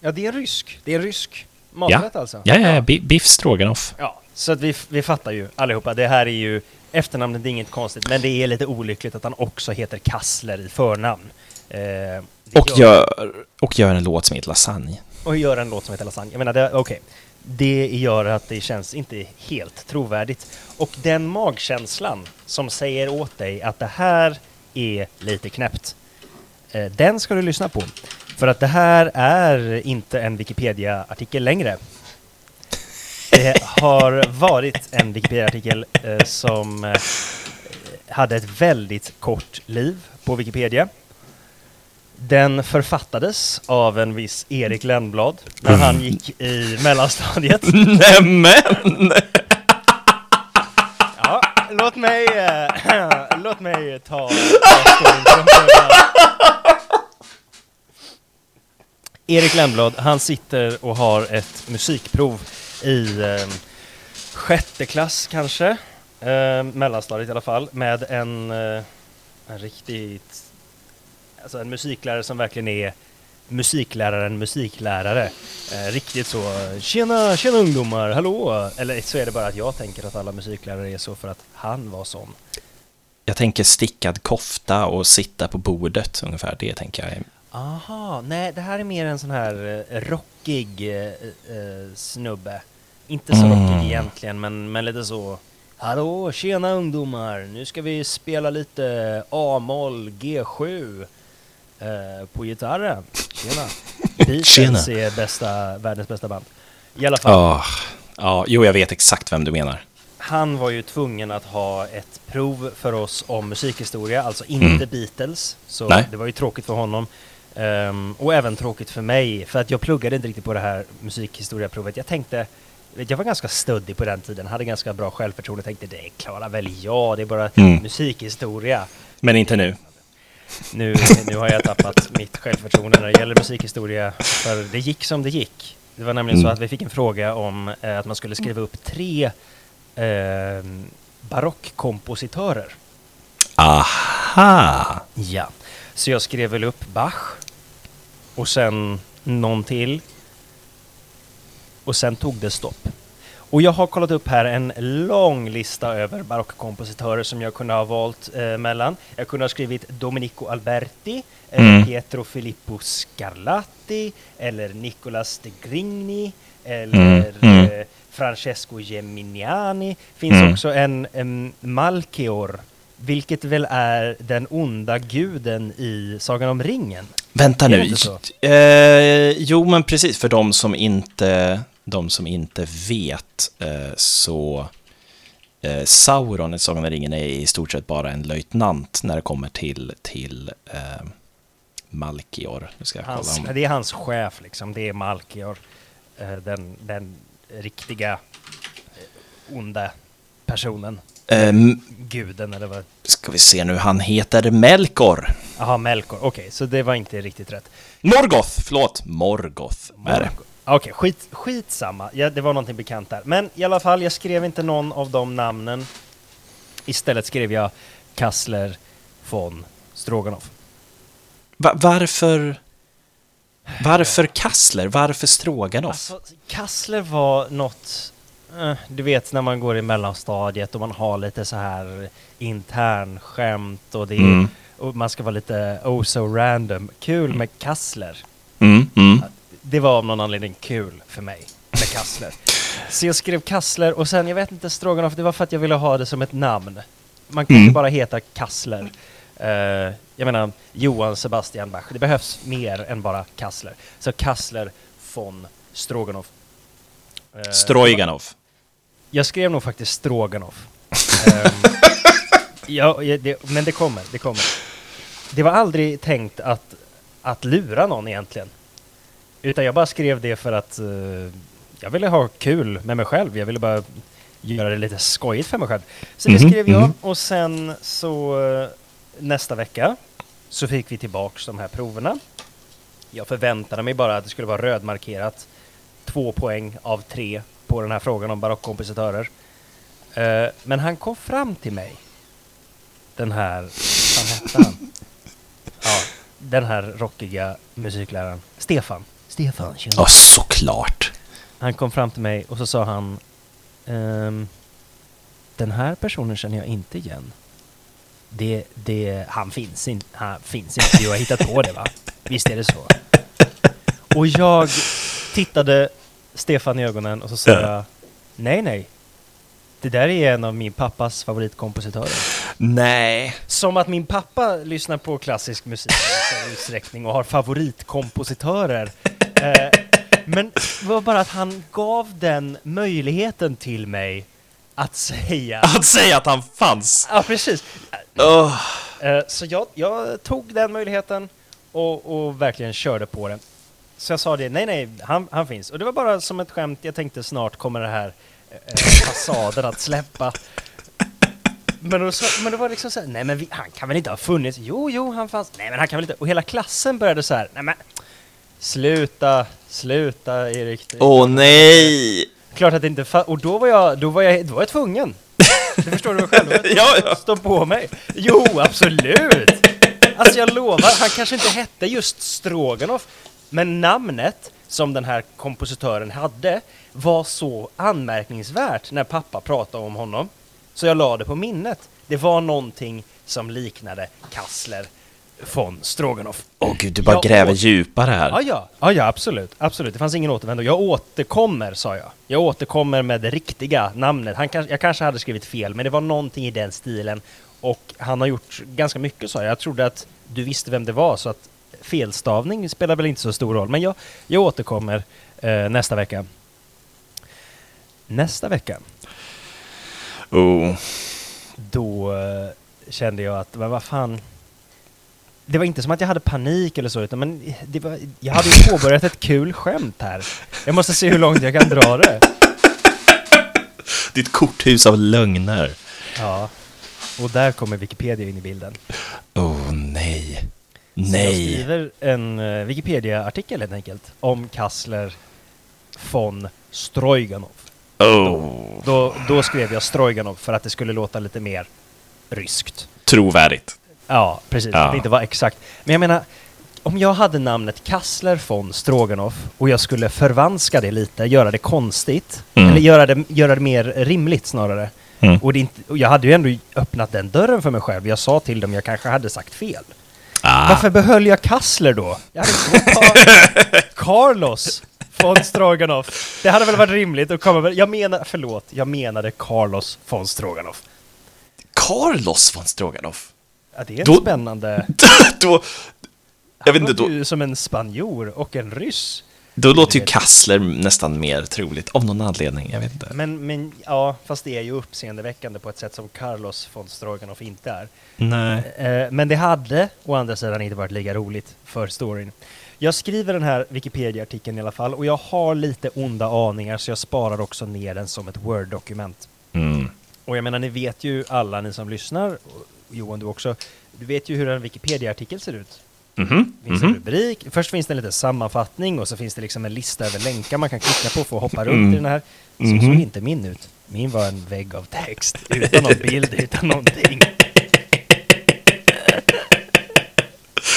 Ja, det är rysk. Det är rysk maträtt alltså. Ja, ja, ja. Bi- Biff Stroganoff. Ja, så att vi, vi fattar ju allihopa. Det här är ju efternamnet, är inget konstigt, men det är lite olyckligt att han också heter Kassler i förnamn. Eh, Och gör, och gör en låt som heter Lasagne. och gör en låt som heter Lasagne. Jag menar, okej. Det gör att det känns inte helt trovärdigt. Och den magkänslan som säger åt dig att det här är lite knäppt, eh, den ska du lyssna på. För att det här är inte en Wikipedia-artikel längre. Det har varit en Wikipedia-artikel eh, som eh, hade ett väldigt kort liv på Wikipedia. Den författades av en viss Erik Lennblad när han gick i mellanstadiet. Nämen! Ja, låt mig, eh, låt mig ta. Erik Lennblad, han sitter och har ett musikprov i eh, sjätte klass kanske, eh, mellanstadiet i alla fall, med en, eh, en riktigt, alltså en musiklärare som verkligen är musikläraren musiklärare. Eh, riktigt så, tjena, tjena ungdomar, hallå! Eller så är det bara att jag tänker att alla musiklärare är så för att han var sån. Jag tänker stickad kofta och sitta på bordet ungefär. Det tänker jag. Aha, nej det här är mer en sån här eh, rockig eh, eh, snubbe. Inte så Mm. rockig egentligen, men, men lite så Hallå, tjena ungdomar! Nu ska vi spela lite A-moll G7 eh, på gitarren. Tjena! Beatles Tjena. är bästa, världens bästa band. I alla fall, Ah, ja, jo, jag vet exakt vem du menar. han var ju tvungen att ha ett prov för oss om musikhistoria, alltså inte Mm. Beatles. Så Nej. det var ju tråkigt för honom. Ehm, och även tråkigt för mig, för att jag pluggade inte riktigt på det här musikhistoriaprovet. Jag tänkte, jag var ganska stöddig på den tiden, hade ganska bra självförtroende, tänkte det klarar väl jag, det är bara Mm. musikhistoria. Men inte nu. Nu, nu har jag tappat mitt självförtroende när det gäller musikhistoria, för det gick som det gick. Det var nämligen så Mm. att vi fick en fråga om eh, att man skulle skriva upp tre eh, barockkompositörer. Aha! Ja. Så jag skrev väl upp Bach, och sen någon till, och sen tog det stopp. Och jag har kollat upp här en lång lista över barockkompositörer som jag kunde ha valt eh, mellan. Jag kunde ha skrivit Domenico Alberti, eller Mm. Pietro Filippo Scarlatti, eller Nicolas de Grigny, eller Mm, mm. Eh, Francesco Geminiani. Finns Mm. också en, en Malchior, vilket väl är den onda guden i Sagan om ringen. Vänta nu. Eh, jo, men precis. För de som inte, de som inte vet eh, så eh, Sauron i Sagan om ringen är i stort sett bara en löjtnant när det kommer till, till eh, Malkior. Nu ska jag kolla Hans, om... det är hans chef liksom, det är Malchior. Eh, den, den riktiga onda personen. Ehm, Guden eller vad? ska vi se nu, han heter Melkor. Jaha, Melkor. Okej, så det var inte riktigt rätt. Morgoth, förlåt. Morgoth är det. Okej, skit, skitsamma. Ja, det var någonting bekant där. Men i alla fall, jag skrev inte någon av de namnen. Istället skrev jag Kassler von Stroganoff. Va- varför... Varför Kassler? Varför Stroganoff? Alltså, Kassler var något... Eh, du vet när man går i mellanstadiet och man har lite så här internskämt och, det Mm. och man ska vara lite oh so random. Kul med Kassler. Mm, mm. Det var av någon anledning kul för mig med Kassler. Så jag skrev Kassler och sen, jag vet inte, Stroganoff, det var för att jag ville ha det som ett namn. Man kan Mm. inte bara heta Kassler. Eh, jag menar, Johan Sebastian Bach. Det behövs mer än bara Kassler. Så Kassler von Stroganoff. Eh, Strojganov. jag skrev nog faktiskt Stroganoff. Ehm, ja, ja, det, men det kommer, det kommer. Det var aldrig tänkt att, att lura någon egentligen. Utan jag bara skrev det för att eh, jag ville ha kul med mig själv. Jag ville bara göra det lite skojigt för mig själv. Så det Mhm, skrev jag mhm. och sen så eh, nästa vecka så fick vi tillbaks de här proverna. Jag förväntade mig bara att det skulle vara rödmarkerat två poäng av tre på den här frågan om barockkompositörer. Eh, men han kom fram till mig. Den här, vad hette han? Ja, den här rockiga musikläraren. Stefan. Stefan, tjena. Ja, såklart. Han kom fram till mig och så sa han ehm, Den här personen känner jag inte igen. Det, det, han finns inte, han finns inte, du har hittat på det va? Visst är det så? Och jag tittade Stefan i ögonen och så sa Ja. jag Nej, nej. Det där är en av min pappas favoritkompositörer. Nej. Som att min pappa lyssnar på klassisk musik i utsträckning och har favoritkompositörer. Eh, men det var bara att han gav den möjligheten till mig att säga... Att säga att han fanns. Ja, precis. Eh, så jag, jag tog den möjligheten och, och verkligen körde på den. Så jag sa det, nej nej, han, han finns. Och det var bara som ett skämt, jag tänkte snart kommer det här eh, fasaden att släppa. Men, då, så, men det var liksom så här, nej men vi, han kan väl inte ha funnits? Jo, jo, han fanns. Nej men han kan väl inte? Och hela klassen började så här, nej men sluta, sluta Erik. Åh nej. Klart att det inte Och då var jag, då var jag, då var jag tvungen. Det förstår du väl själv? Ja, ja. Stå på mig. Jo, absolut! Alltså jag lovar, han kanske inte hette just Stroganoff, men namnet som den här kompositören hade var så anmärkningsvärt när pappa pratade om honom. Så jag la det på minnet. Det var någonting som liknade Kassler von Stroganoff. Åh gud, du bara Jag gräver åt- djupare här. Ja, ja, ja, ja, absolut, absolut. Det fanns ingen återvändo. Jag återkommer, sa jag. Jag återkommer med det riktiga namnet. Han kanske, jag kanske hade skrivit fel, men det var någonting i den stilen. Och han har gjort ganska mycket, sa jag. Jag trodde att du visste vem det var, så att felstavning spelar väl inte så stor roll. Men jag, jag återkommer eh, nästa vecka. Nästa vecka, Oh. då eh, kände jag att, men vad fan. Det var inte som att jag hade panik eller så, utan men det var, jag hade ju påbörjat ett kul skämt här. Jag måste se hur långt jag kan dra det. Ditt korthus av lögner. Ja. Och där kommer Wikipedia in i bilden. Oh nej. Så Jag Nej. skriver en eh, Wikipedia-artikel helt enkelt om Kassler von Strojganov. Oh. Då, då skrev jag Strojganov för att det skulle låta lite mer ryskt. Trovärdigt. Ja, precis. Ja. Det inte var exakt. Men jag menar, om jag hade namnet Kassler von Stroganoff och jag skulle förvanska det lite, göra det konstigt, Mm. eller göra det, göra det mer rimligt snarare. Mm. Och, inte, och jag hade ju ändå öppnat den dörren för mig själv. Jag sa till dem jag kanske hade sagt fel. Ah. Varför behöll jag Kassler då? Jag hade Carlos von Stroganoff. Det hade väl varit rimligt att komma med, Jag menar, förlåt, jag menade Carlos von Stroganoff. Carlos von Stroganoff. Ja, det är Då- spännande... då, jag vet inte, då, ju som en spanjor och en ryss. då låter ju Kassler nästan mer troligt. Av någon anledning, jag vet inte. Men, men ja, fast det är ju uppseendeväckande på ett sätt som Carlos von Stroganoff inte är. Nej. Eh, men det hade å andra sidan inte varit lika roligt för storyn. Jag skriver den här Wikipedia-artikeln i alla fall och jag har lite onda aningar så jag sparar också ner den som ett Word-dokument. Mm. Och jag menar, ni vet ju alla ni som lyssnar, Johan du också, du vet ju hur en Wikipedia-artikel ser ut. Mhm. Det finns en Mhm. rubrik, först finns det en liten sammanfattning och så finns det liksom en lista över länkar man kan klicka på för att hoppa runt Mm. i den här. Så Mhm. såg inte min ut. Min var en vägg av text, utan någon bild, utan någonting.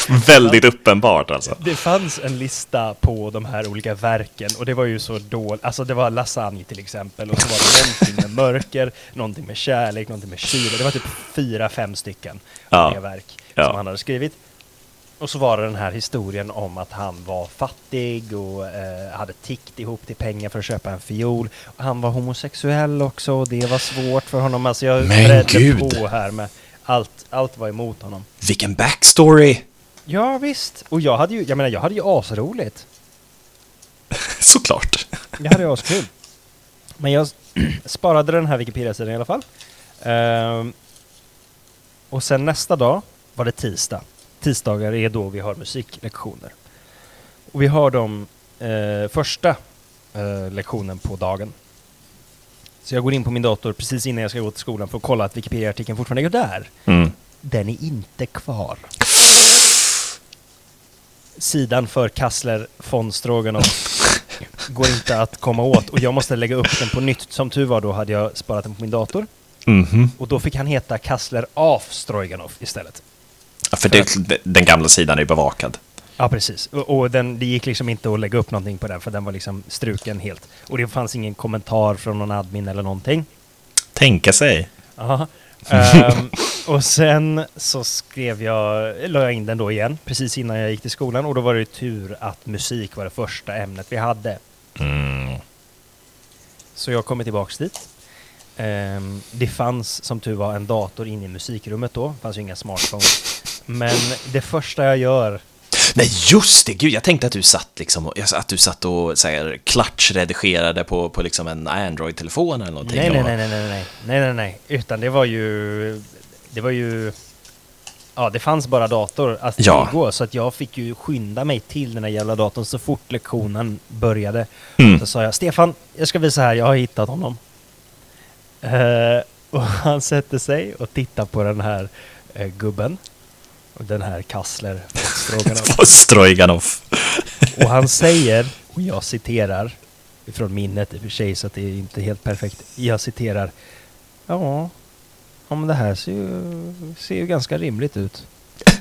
Väldigt uppenbart alltså. Det fanns en lista på de här olika verken och det var ju så dåligt. Alltså det var lasagne till exempel och så var det någonting med mörker, någonting med kärlek, någonting med kyla. Det var typ fyra, fem stycken Ja. olika verk Ja. som han hade skrivit. Och så var det den här historien om att han var fattig och eh, hade tickt ihop till pengar för att köpa en fiol. Och han var homosexuell också och det var svårt för honom. Alltså jag Men bredde gud. på här med allt, allt var emot honom. Vilken backstory! Ja visst, och jag hade ju, jag menar jag hade ju asroligt. Såklart. Jag hade ju askul. Men jag sparade den här Wikipedia-sidan i alla fall. Ehm, och sen nästa dag var det tisdag. Tisdagar är då vi har musiklektioner. Och vi har de eh, första eh, lektionen på dagen. Så jag går in på min dator precis innan jag ska gå till skolan för att kolla att Wikipedia-artikeln fortfarande är där. Mm. Den är inte kvar. Sidan för Kassler von Stroganoff går inte att komma åt och jag måste lägga upp den på nytt. Som tur var då hade jag sparat den på min dator Mhm. och då fick han heta Kassler af Stroganoff istället. Ja, för det, den gamla sidan är bevakad. Ja, precis. Och, och den, det gick liksom inte att lägga upp någonting på den för den var liksom struken helt. Och det fanns ingen kommentar från någon admin eller någonting. Tänka sig. Ja. Ehm, och sen så skrev jag, la jag in den då igen, precis innan jag gick till skolan. Och då var det tur att musik var det första ämnet vi hade. Mm. Så jag kommer tillbaks dit. Ehm, det fanns som tur var en dator inne i musikrummet då, det fanns ju inga smartphones. Men det första jag gör, Nej, just det! Gud, jag tänkte att du satt liksom att du satt och så här, klatschredigerade på, på liksom en Android-telefon eller någonting. nej, nej, nej, nej, nej, nej, nej, nej, nej, utan det var ju, det var ju, ja, det fanns bara dator att Ja. tillgå, så att jag fick ju skynda mig till den här jävla datorn så fort lektionen började. Mm. Så sa jag, Stefan, jag ska visa här, jag har hittat honom. Eh, och han sätter sig och tittar på den här eh, gubben. Den här Kassler Stroganoff. På Strojganov. Och han säger, och jag citerar, ifrån minnet i och för sig så att det är inte helt perfekt. Jag citerar, ja, ja men det här ser ju, ser ju ganska rimligt ut.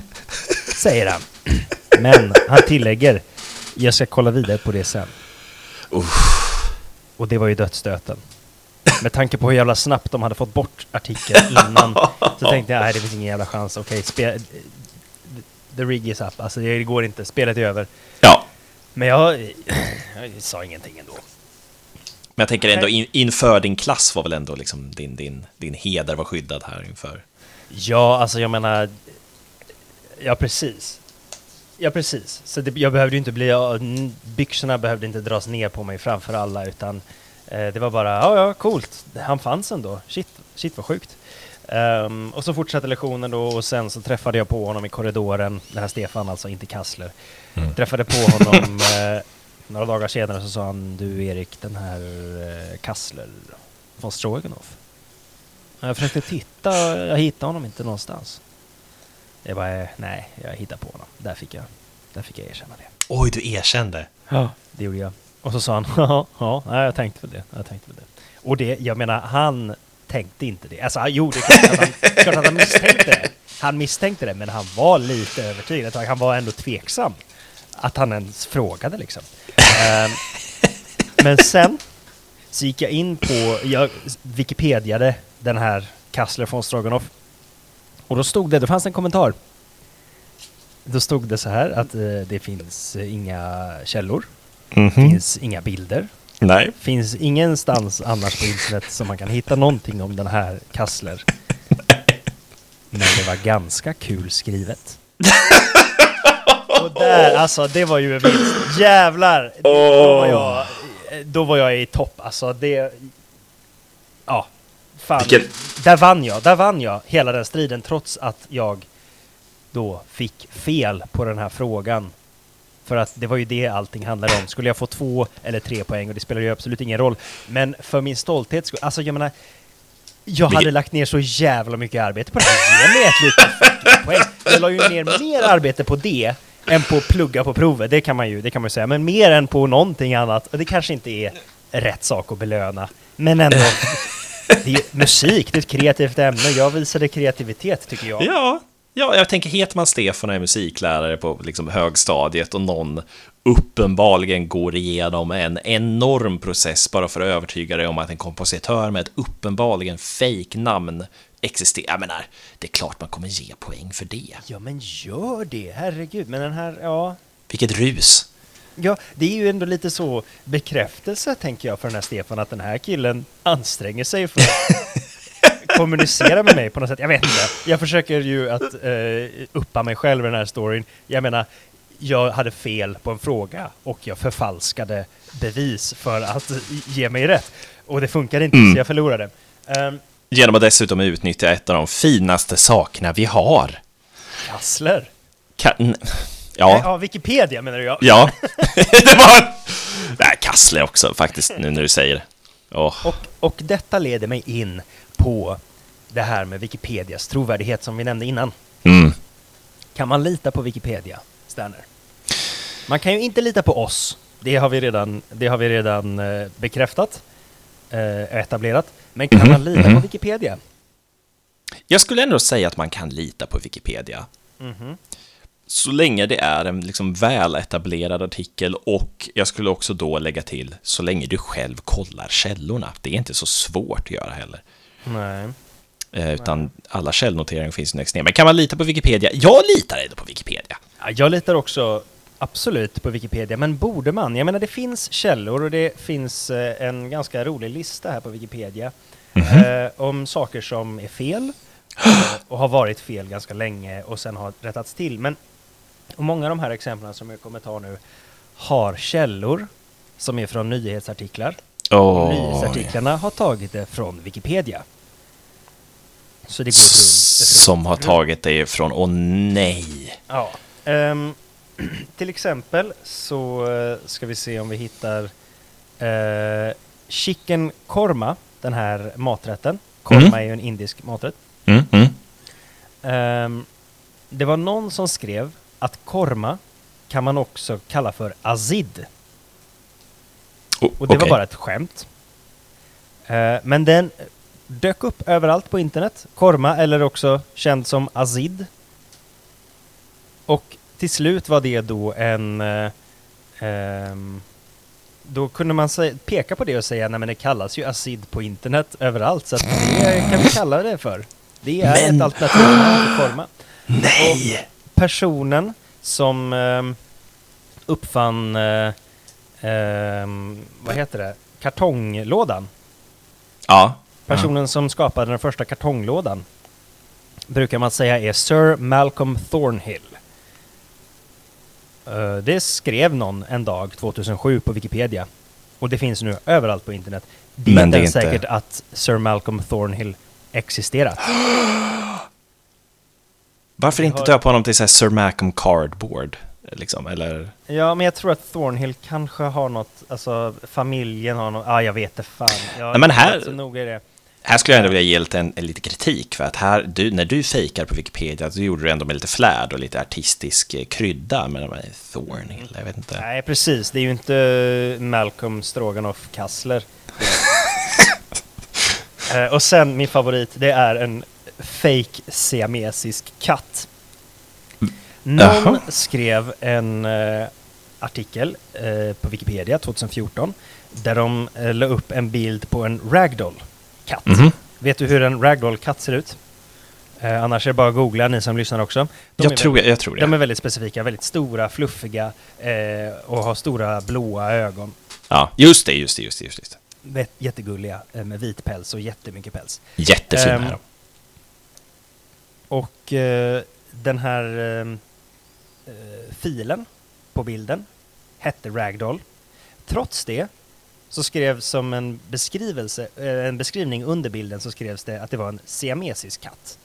Säger han. Men han tillägger, jag ska kolla vidare på det sen. Och det var ju dödsstöten. Med tanke på hur jävla snabbt de hade fått bort artikeln innan så tänkte jag, nej det finns ingen jävla chans. Okej, spe- the rig is up. Alltså det går inte, spelet är över. Ja, Men jag, jag sa ingenting ändå. men jag tänker ändå in, inför din klass var väl ändå liksom din, din, din heder var skyddad här inför. Ja, alltså jag menar... Ja, precis. Ja, precis. Så det, jag behövde ju inte bli... Byxorna behövde inte dras ner på mig framför alla, utan eh, det var bara, ja, ja, coolt. Han fanns ändå. Shit, shit vad sjukt. Ehm, och så fortsatte lektionen då och sen så träffade jag på honom i korridoren, den här Stefan alltså, inte Kassler. Mm. Träffade på honom eh, några dagar senare så sa han, du Erik, den här eh, Kassler från Stroganoff. Jag försökte titta, jag hittade honom inte någonstans. Jag bara, eh, nej, jag hittade på honom. Där fick jag, där fick jag erkänna det. Oj, du erkände. Ja, det gjorde jag. Och så sa han, ja, ja, jag tänkte på det, jag tänkte på det. Och det, jag menar, han tänkte inte det. Alltså, han- jo, det är klart att han, klart att han misstänkte det. Han misstänkte det, men han var lite övertygad. Han var ändå tveksam. Att han ens frågade liksom. Ehm, men sen så gick jag in på, jag Wikipediade den här Kassler von Stroganoff. Och då stod det, det fanns en kommentar. Då stod det så här att eh, det finns inga källor, Mhm. finns inga bilder, Nej. finns ingenstans annars på internet som man kan hitta någonting om den här Kassler. Men det var ganska kul skrivet. Och där, alltså det var ju en vinst. Jävlar! Då var jag, då var jag i topp. Alltså det... Ja. Fan. Vilken- Där vann jag. Där vann jag hela den striden trots att jag då fick fel på den här frågan. För att det var ju det allting handlade om. Skulle jag få två eller tre poäng, och det spelar ju absolut ingen roll. Men för min stolthet skull, alltså jag menar, jag Vilket- hade lagt ner så jävla mycket arbete på det här. Ge mig ett litet poäng. Jag la ju ner mer arbete på det än på att plugga på provet, det kan man ju, det kan man ju säga. Men mer än på någonting annat. Och det kanske inte är rätt sak att belöna. Men ändå, det är musik, det är ett kreativt ämne. Jag visade kreativitet tycker jag. Ja, ja, jag tänker heter man Stefan och är musiklärare på liksom högstadiet och någon uppenbarligen går igenom en enorm process bara för att övertyga dig om att en kompositör med ett uppenbarligen fake-namn existerar. Jag menar, det är klart man kommer ge poäng för det. Ja men gör det, herregud. Men den här, ja. Vilket rus! Ja, det är ju ändå lite så bekräftelse tänker jag för den här Stefan att den här killen anstränger sig för kommunicera med mig på något sätt. Jag vet inte. Jag försöker ju att eh, uppa mig själv i den här storyn. Jag menar, jag hade fel på en fråga och jag förfalskade bevis för att ge mig rätt. Och det funkade inte, Mm. så jag förlorade. Ehm, Genom att dessutom utnyttja ett av de finaste sakerna vi har. Kassler? Ka- Nej, ja, ja, Wikipedia menar jag. ja. det var... Nej, Kassler också faktiskt, nu när du säger det. Åh. Och, och detta leder mig in på det här med Wikipedias trovärdighet som vi nämnde innan. Mm. Kan man lita på Wikipedia, Sterner? Man kan ju inte lita på oss. Det har vi redan, det har vi redan eh, bekräftat, eh, etablerat. Men kan Mhm, man lita mhm. på Wikipedia? Jag skulle ändå säga att man kan lita på Wikipedia. Mhm. Så länge det är en liksom väl etablerad artikel och jag skulle också då lägga till så länge du själv kollar källorna. Det är inte så svårt att göra heller. Nej. Eh, utan alla källnoteringar finns längst ner. Men kan man lita på Wikipedia? Jag litar ändå på Wikipedia. Ja, Jag litar också absolut på Wikipedia, men borde man? Jag menar, det finns källor och det finns eh, en ganska rolig lista här på Wikipedia eh, om saker som är fel eh, och har varit fel ganska länge och sen har rättats till. Men många av de här exemplen som jag kommer ta nu har källor som är från nyhetsartiklar. Och Oj. nyhetsartiklarna har tagit det från Wikipedia. Så det går. Som har tagit det ifrån, åh nej. Ja. ehm, till exempel så eh, ska vi se om vi hittar uh, chicken korma, den här maträtten. Korma Mm. är ju en indisk maträtt. Mm, mm. Ehm, det var någon som skrev att korma kan man också kalla för azid. Oh, Och det var okej. bara ett skämt. Eh, men den dök upp överallt på internet. Korma, eller också känd som azid. Och till slut var det då en... eh, ehm, då kunde man peka på det och säga nej men det kallas ju azid på internet överallt så att det kan vi kalla det för. Det är Men- ett alternativ för korma. Nej! personen som ehm, uppfann, eh, ehm, vad heter det, kartonglådan. Ja. Personen som skapade den första kartonglådan brukar man säga är Sir Malcolm Thornhill. Eh, det skrev någon en dag 2007 på Wikipedia. Och det finns nu överallt på internet. Det är Men inte är ens inte- säkert att Sir Malcolm Thornhill existerat. Varför inte döpa honom till så Sir Malcolm Cardboard? Liksom, eller? Ja, men jag tror att Thornhill kanske har något, alltså familjen har något, ja ah, jag vet det fan. Jag Nej, men är här- inte så noga i det. Här skulle jag ändå vilja ge lite, en, lite kritik, för att här, du, när du fejkar på Wikipedia, så gjorde du ändå med lite flärd och lite artistisk eh, krydda med de här Thornhill, jag vet inte. Nej, precis. Det är ju inte Malcolm Stroganoff Kassler. eh, och sen min favorit, det är en fake siamesisk katt. Någon Jaha. skrev en eh, artikel eh, på Wikipedia 2014 där de eh, la upp en bild på en ragdoll-katt. Mhm. Vet du hur en ragdoll-katt ser ut? Eh, annars är det bara att googla, ni som lyssnar också. De Jag är tror, jag, jag tror de det. är väldigt specifika, väldigt stora, fluffiga eh, och har stora blåa ögon. Ja, just det, just det, just det. Just det. Jättegulliga eh, med vit päls och jättemycket päls. Jättefina Ehm, är de. Och eh, den här eh, eh, filen på bilden hette Ragdoll. Trots det så skrevs som en beskrivelse, eh, en beskrivning under bilden så skrevs det att det var en siamesisk katt.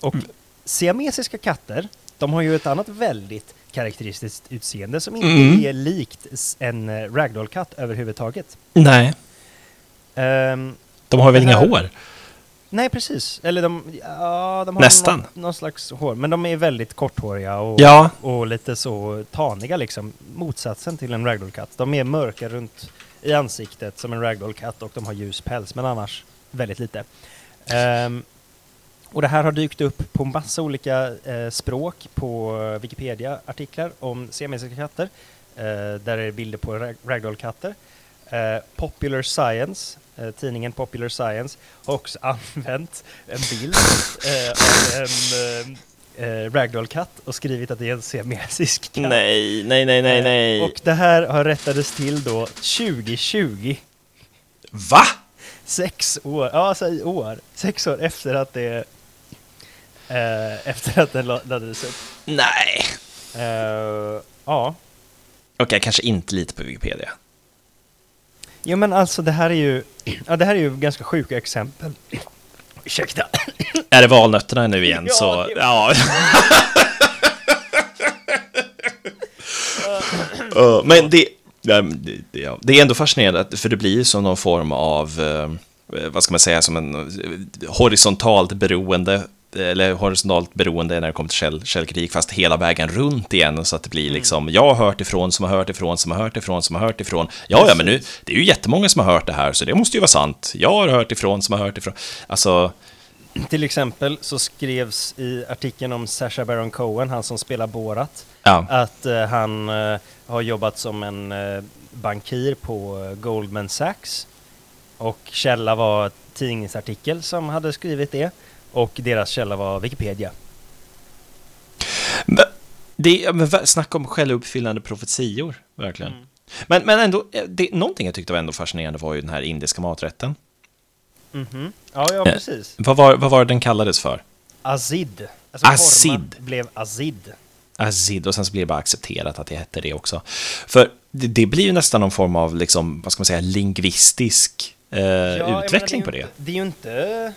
Och Mm. siamesiska katter, de har ju ett annat väldigt karaktäristiskt utseende som inte Mm. är likt en eh, ragdoll-katt överhuvudtaget. Nej, Ehm, de har väl inga hår? Nej, precis. Eller de, ja, de har Nästan. Någon, någon slags hår, men de är väldigt korthåriga och, Ja, och lite så taniga liksom. Motsatsen till en ragdoll-katt. De är mörka runt i ansiktet som en ragdoll-katt och de har ljus päls, men annars väldigt lite. Ehm, och det här har dykt upp på massa olika eh, språk på Wikipedia-artiklar om siamesiska katter. Eh, där är bilder på rag- ragdoll-katter. Eh, Popular Science, tidningen Popular Science, har också använt en bild eh, av en eh, eh, ragdoll-katt och skrivit att det är en siamesisk katt. nej, nej, nej, nej, Eh, nej. Och det här har rättades till då 2020. Va? Sex år, ja säg år, sex år efter att det eh, efter att den la- laddades upp. Nej. Eh, ja, Okej, jag kanske inte lite på Wikipedia. Jo men alltså det här är ju, ja det här är ju ganska sjuka exempel. Ursäkta. Är det valnötterna nu igen Ja, så... det- Ja. Uh, men det, ja, det, är ändå fascinerande, för det blir ju som någon form av, eh, vad ska man säga, som en eh, horisontalt beroende, eller horisontalt beroende när det kommer till käll, källkritik, fast hela vägen runt igen, så att det blir liksom, jag har hört ifrån, som har hört ifrån, som har hört ifrån, som har hört ifrån. Ja, ja, men nu, det är ju jättemånga som har hört det här, så det måste ju vara sant. Jag har hört ifrån, som har hört ifrån. Alltså, Till exempel så skrevs i artikeln om Sacha Baron Cohen, han som spelar Borat, ja. att eh, han eh, har jobbat som en eh, bankir på Goldman Sachs. Och källa var tidningsartikel som hade skrivit det. Och deras källa var Wikipedia. Det, ja, men snacka om självuppfyllande profetior, verkligen. Mm. Men, men ändå, eh, det, någonting jag tyckte var ändå fascinerande var ju den här indiska maträtten. Mhm. Ja, ja, Eh. precis. Vad var, vad var det den kallades för? Azid. Alltså Azid. blev azid. Azid, och sen så blir det bara accepterat att det hette det också. För det, det blir ju nästan någon form av, liksom, vad ska man säga, lingvistisk eh, menar, utveckling på är ju det. inte- Det är ju inte,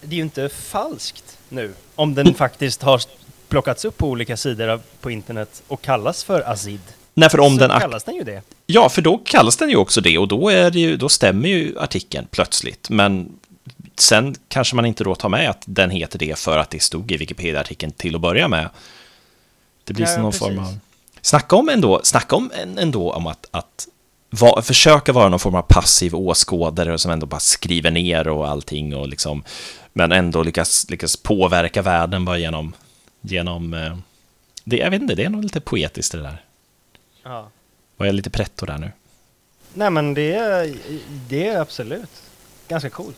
det är ju inte falskt nu. Om den faktiskt har plockats upp på olika sidor på internet och kallas för azid. Nej, för om så den... kallas den ju det. Ja, för då kallas den ju också det, och då, är det ju, då stämmer ju artikeln plötsligt. Men sen kanske man inte då tar med att den heter det för att det stod i Wikipedia-artikeln till att börja med. Det blir Ja, som någon precis. form av... Snacka om ändå, snacka om ändå om att, att va, försöka vara någon form av passiv åskådare som ändå bara skriver ner och allting och liksom, men ändå lyckas, lyckas påverka världen bara genom, genom eh, det, jag vet inte, det är nog lite poetiskt det där. Ja. Var jag lite pretto där nu? Nej men det är, det är absolut ganska coolt.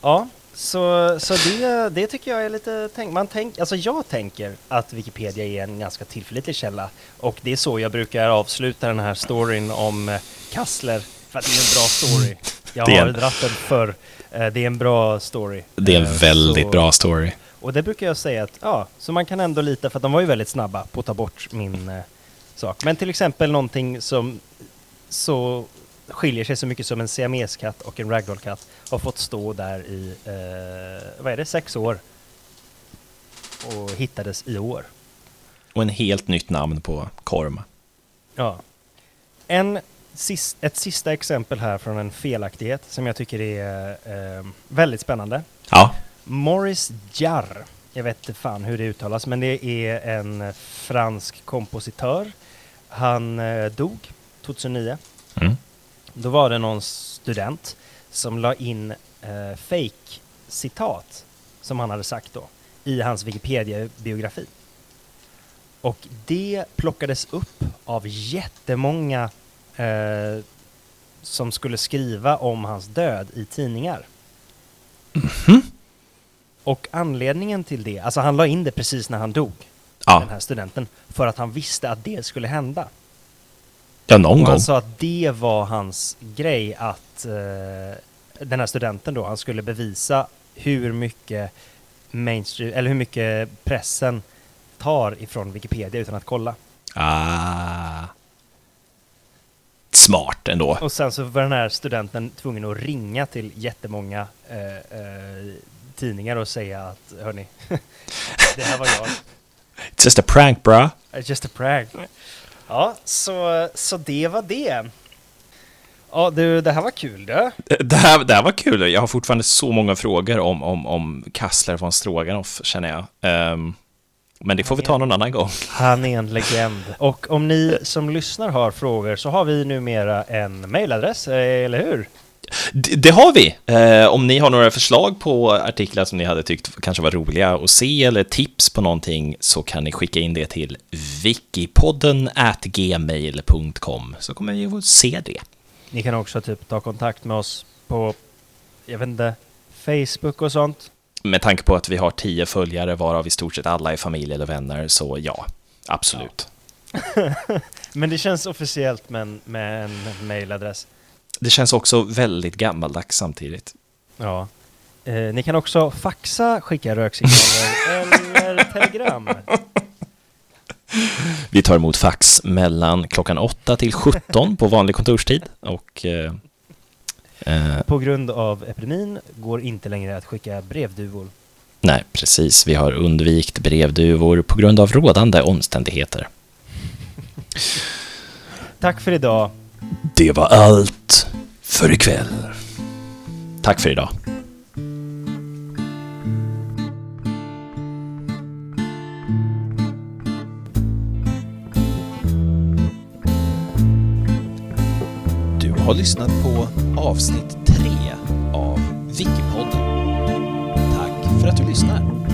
Ja, Så, så det, det tycker jag är lite... Tänk, man tänk, alltså jag tänker att Wikipedia är en ganska tillförlitlig källa och det är så jag brukar avsluta den här storyn om eh, Kassler för att det är en bra story. Jag har dratt den förr. Eh, Det är en bra story. Det är en Eh, väldigt så- bra story. Och det brukar jag säga att, ja, så man kan ändå lita för att de var ju väldigt snabba på att ta bort min eh, sak. Men till exempel någonting som så skiljer sig så mycket som en siameskatt och en ragdollkatt har fått stå där i, eh, vad är det, sex år. Och hittades i år. Och en helt nytt namn på korm. Ja. En, sis, ett sista exempel här från en felaktighet som jag tycker är eh, väldigt spännande. Ja, Maurice Jarre, jag vet inte fan hur det uttalas, men det är en fransk kompositör. Han eh, dog 2009. mm. Då var det någon student som la in eh, fake-citat som han hade sagt då i hans Wikipedia-biografi. Och det plockades upp av jättemånga eh, som skulle skriva om hans död i tidningar. Och anledningen till det, alltså han la in det precis när han dog, den ja. här studenten, för att han visste att det skulle hända. ja någon gång. han sa att det var hans grej att eh, den här studenten då, han skulle bevisa hur mycket mainstream, eller hur mycket pressen tar ifrån Wikipedia utan att kolla. Ah. Smart ändå. Och sen så var den här studenten tvungen att ringa till jättemånga eh, eh, tidningar och säga att hörni, det här var jag. It's just a prank bra. It's just a prank. Ja, så, så det var det. Ja, du, det här var kul du. Det här, det här var kul. Jag har fortfarande så många frågor om, om, om Kassler von Stroganoff, känner jag. Ehm, men det får vi ta någon annan gång. Han är en legend. Och om ni som lyssnar har frågor så har vi numera en mailadress, eh, eller hur? Det, det har vi! Eh, om ni har några förslag på artiklar som ni hade tyckt kanske var roliga att se eller tips på någonting så kan ni skicka in det till wikipodden gmail.com så kommer vi att se det. Ni kan också typ ta kontakt med oss på, jag vet inte, Facebook och sånt. Med tanke på att vi har tio följare varav i stort sett alla är familj eller vänner så ja, absolut. Men det känns officiellt med en, med en mailadress. Det känns också väldigt gammaldags samtidigt. Ja. Eh, ni kan också faxa, skicka röksignaler eller telegram. Vi tar emot fax mellan klockan 8 till 17 på vanlig kontorstid och eh, eh, På grund av epidemin går inte längre att skicka brevduvor. nej, precis. Vi har undvikit brevduvor på grund av rådande omständigheter. Tack för idag. Det var allt för ikväll. Tack för idag. Du har lyssnat på avsnitt 3 av Wikipodden. Tack för att du lyssnar!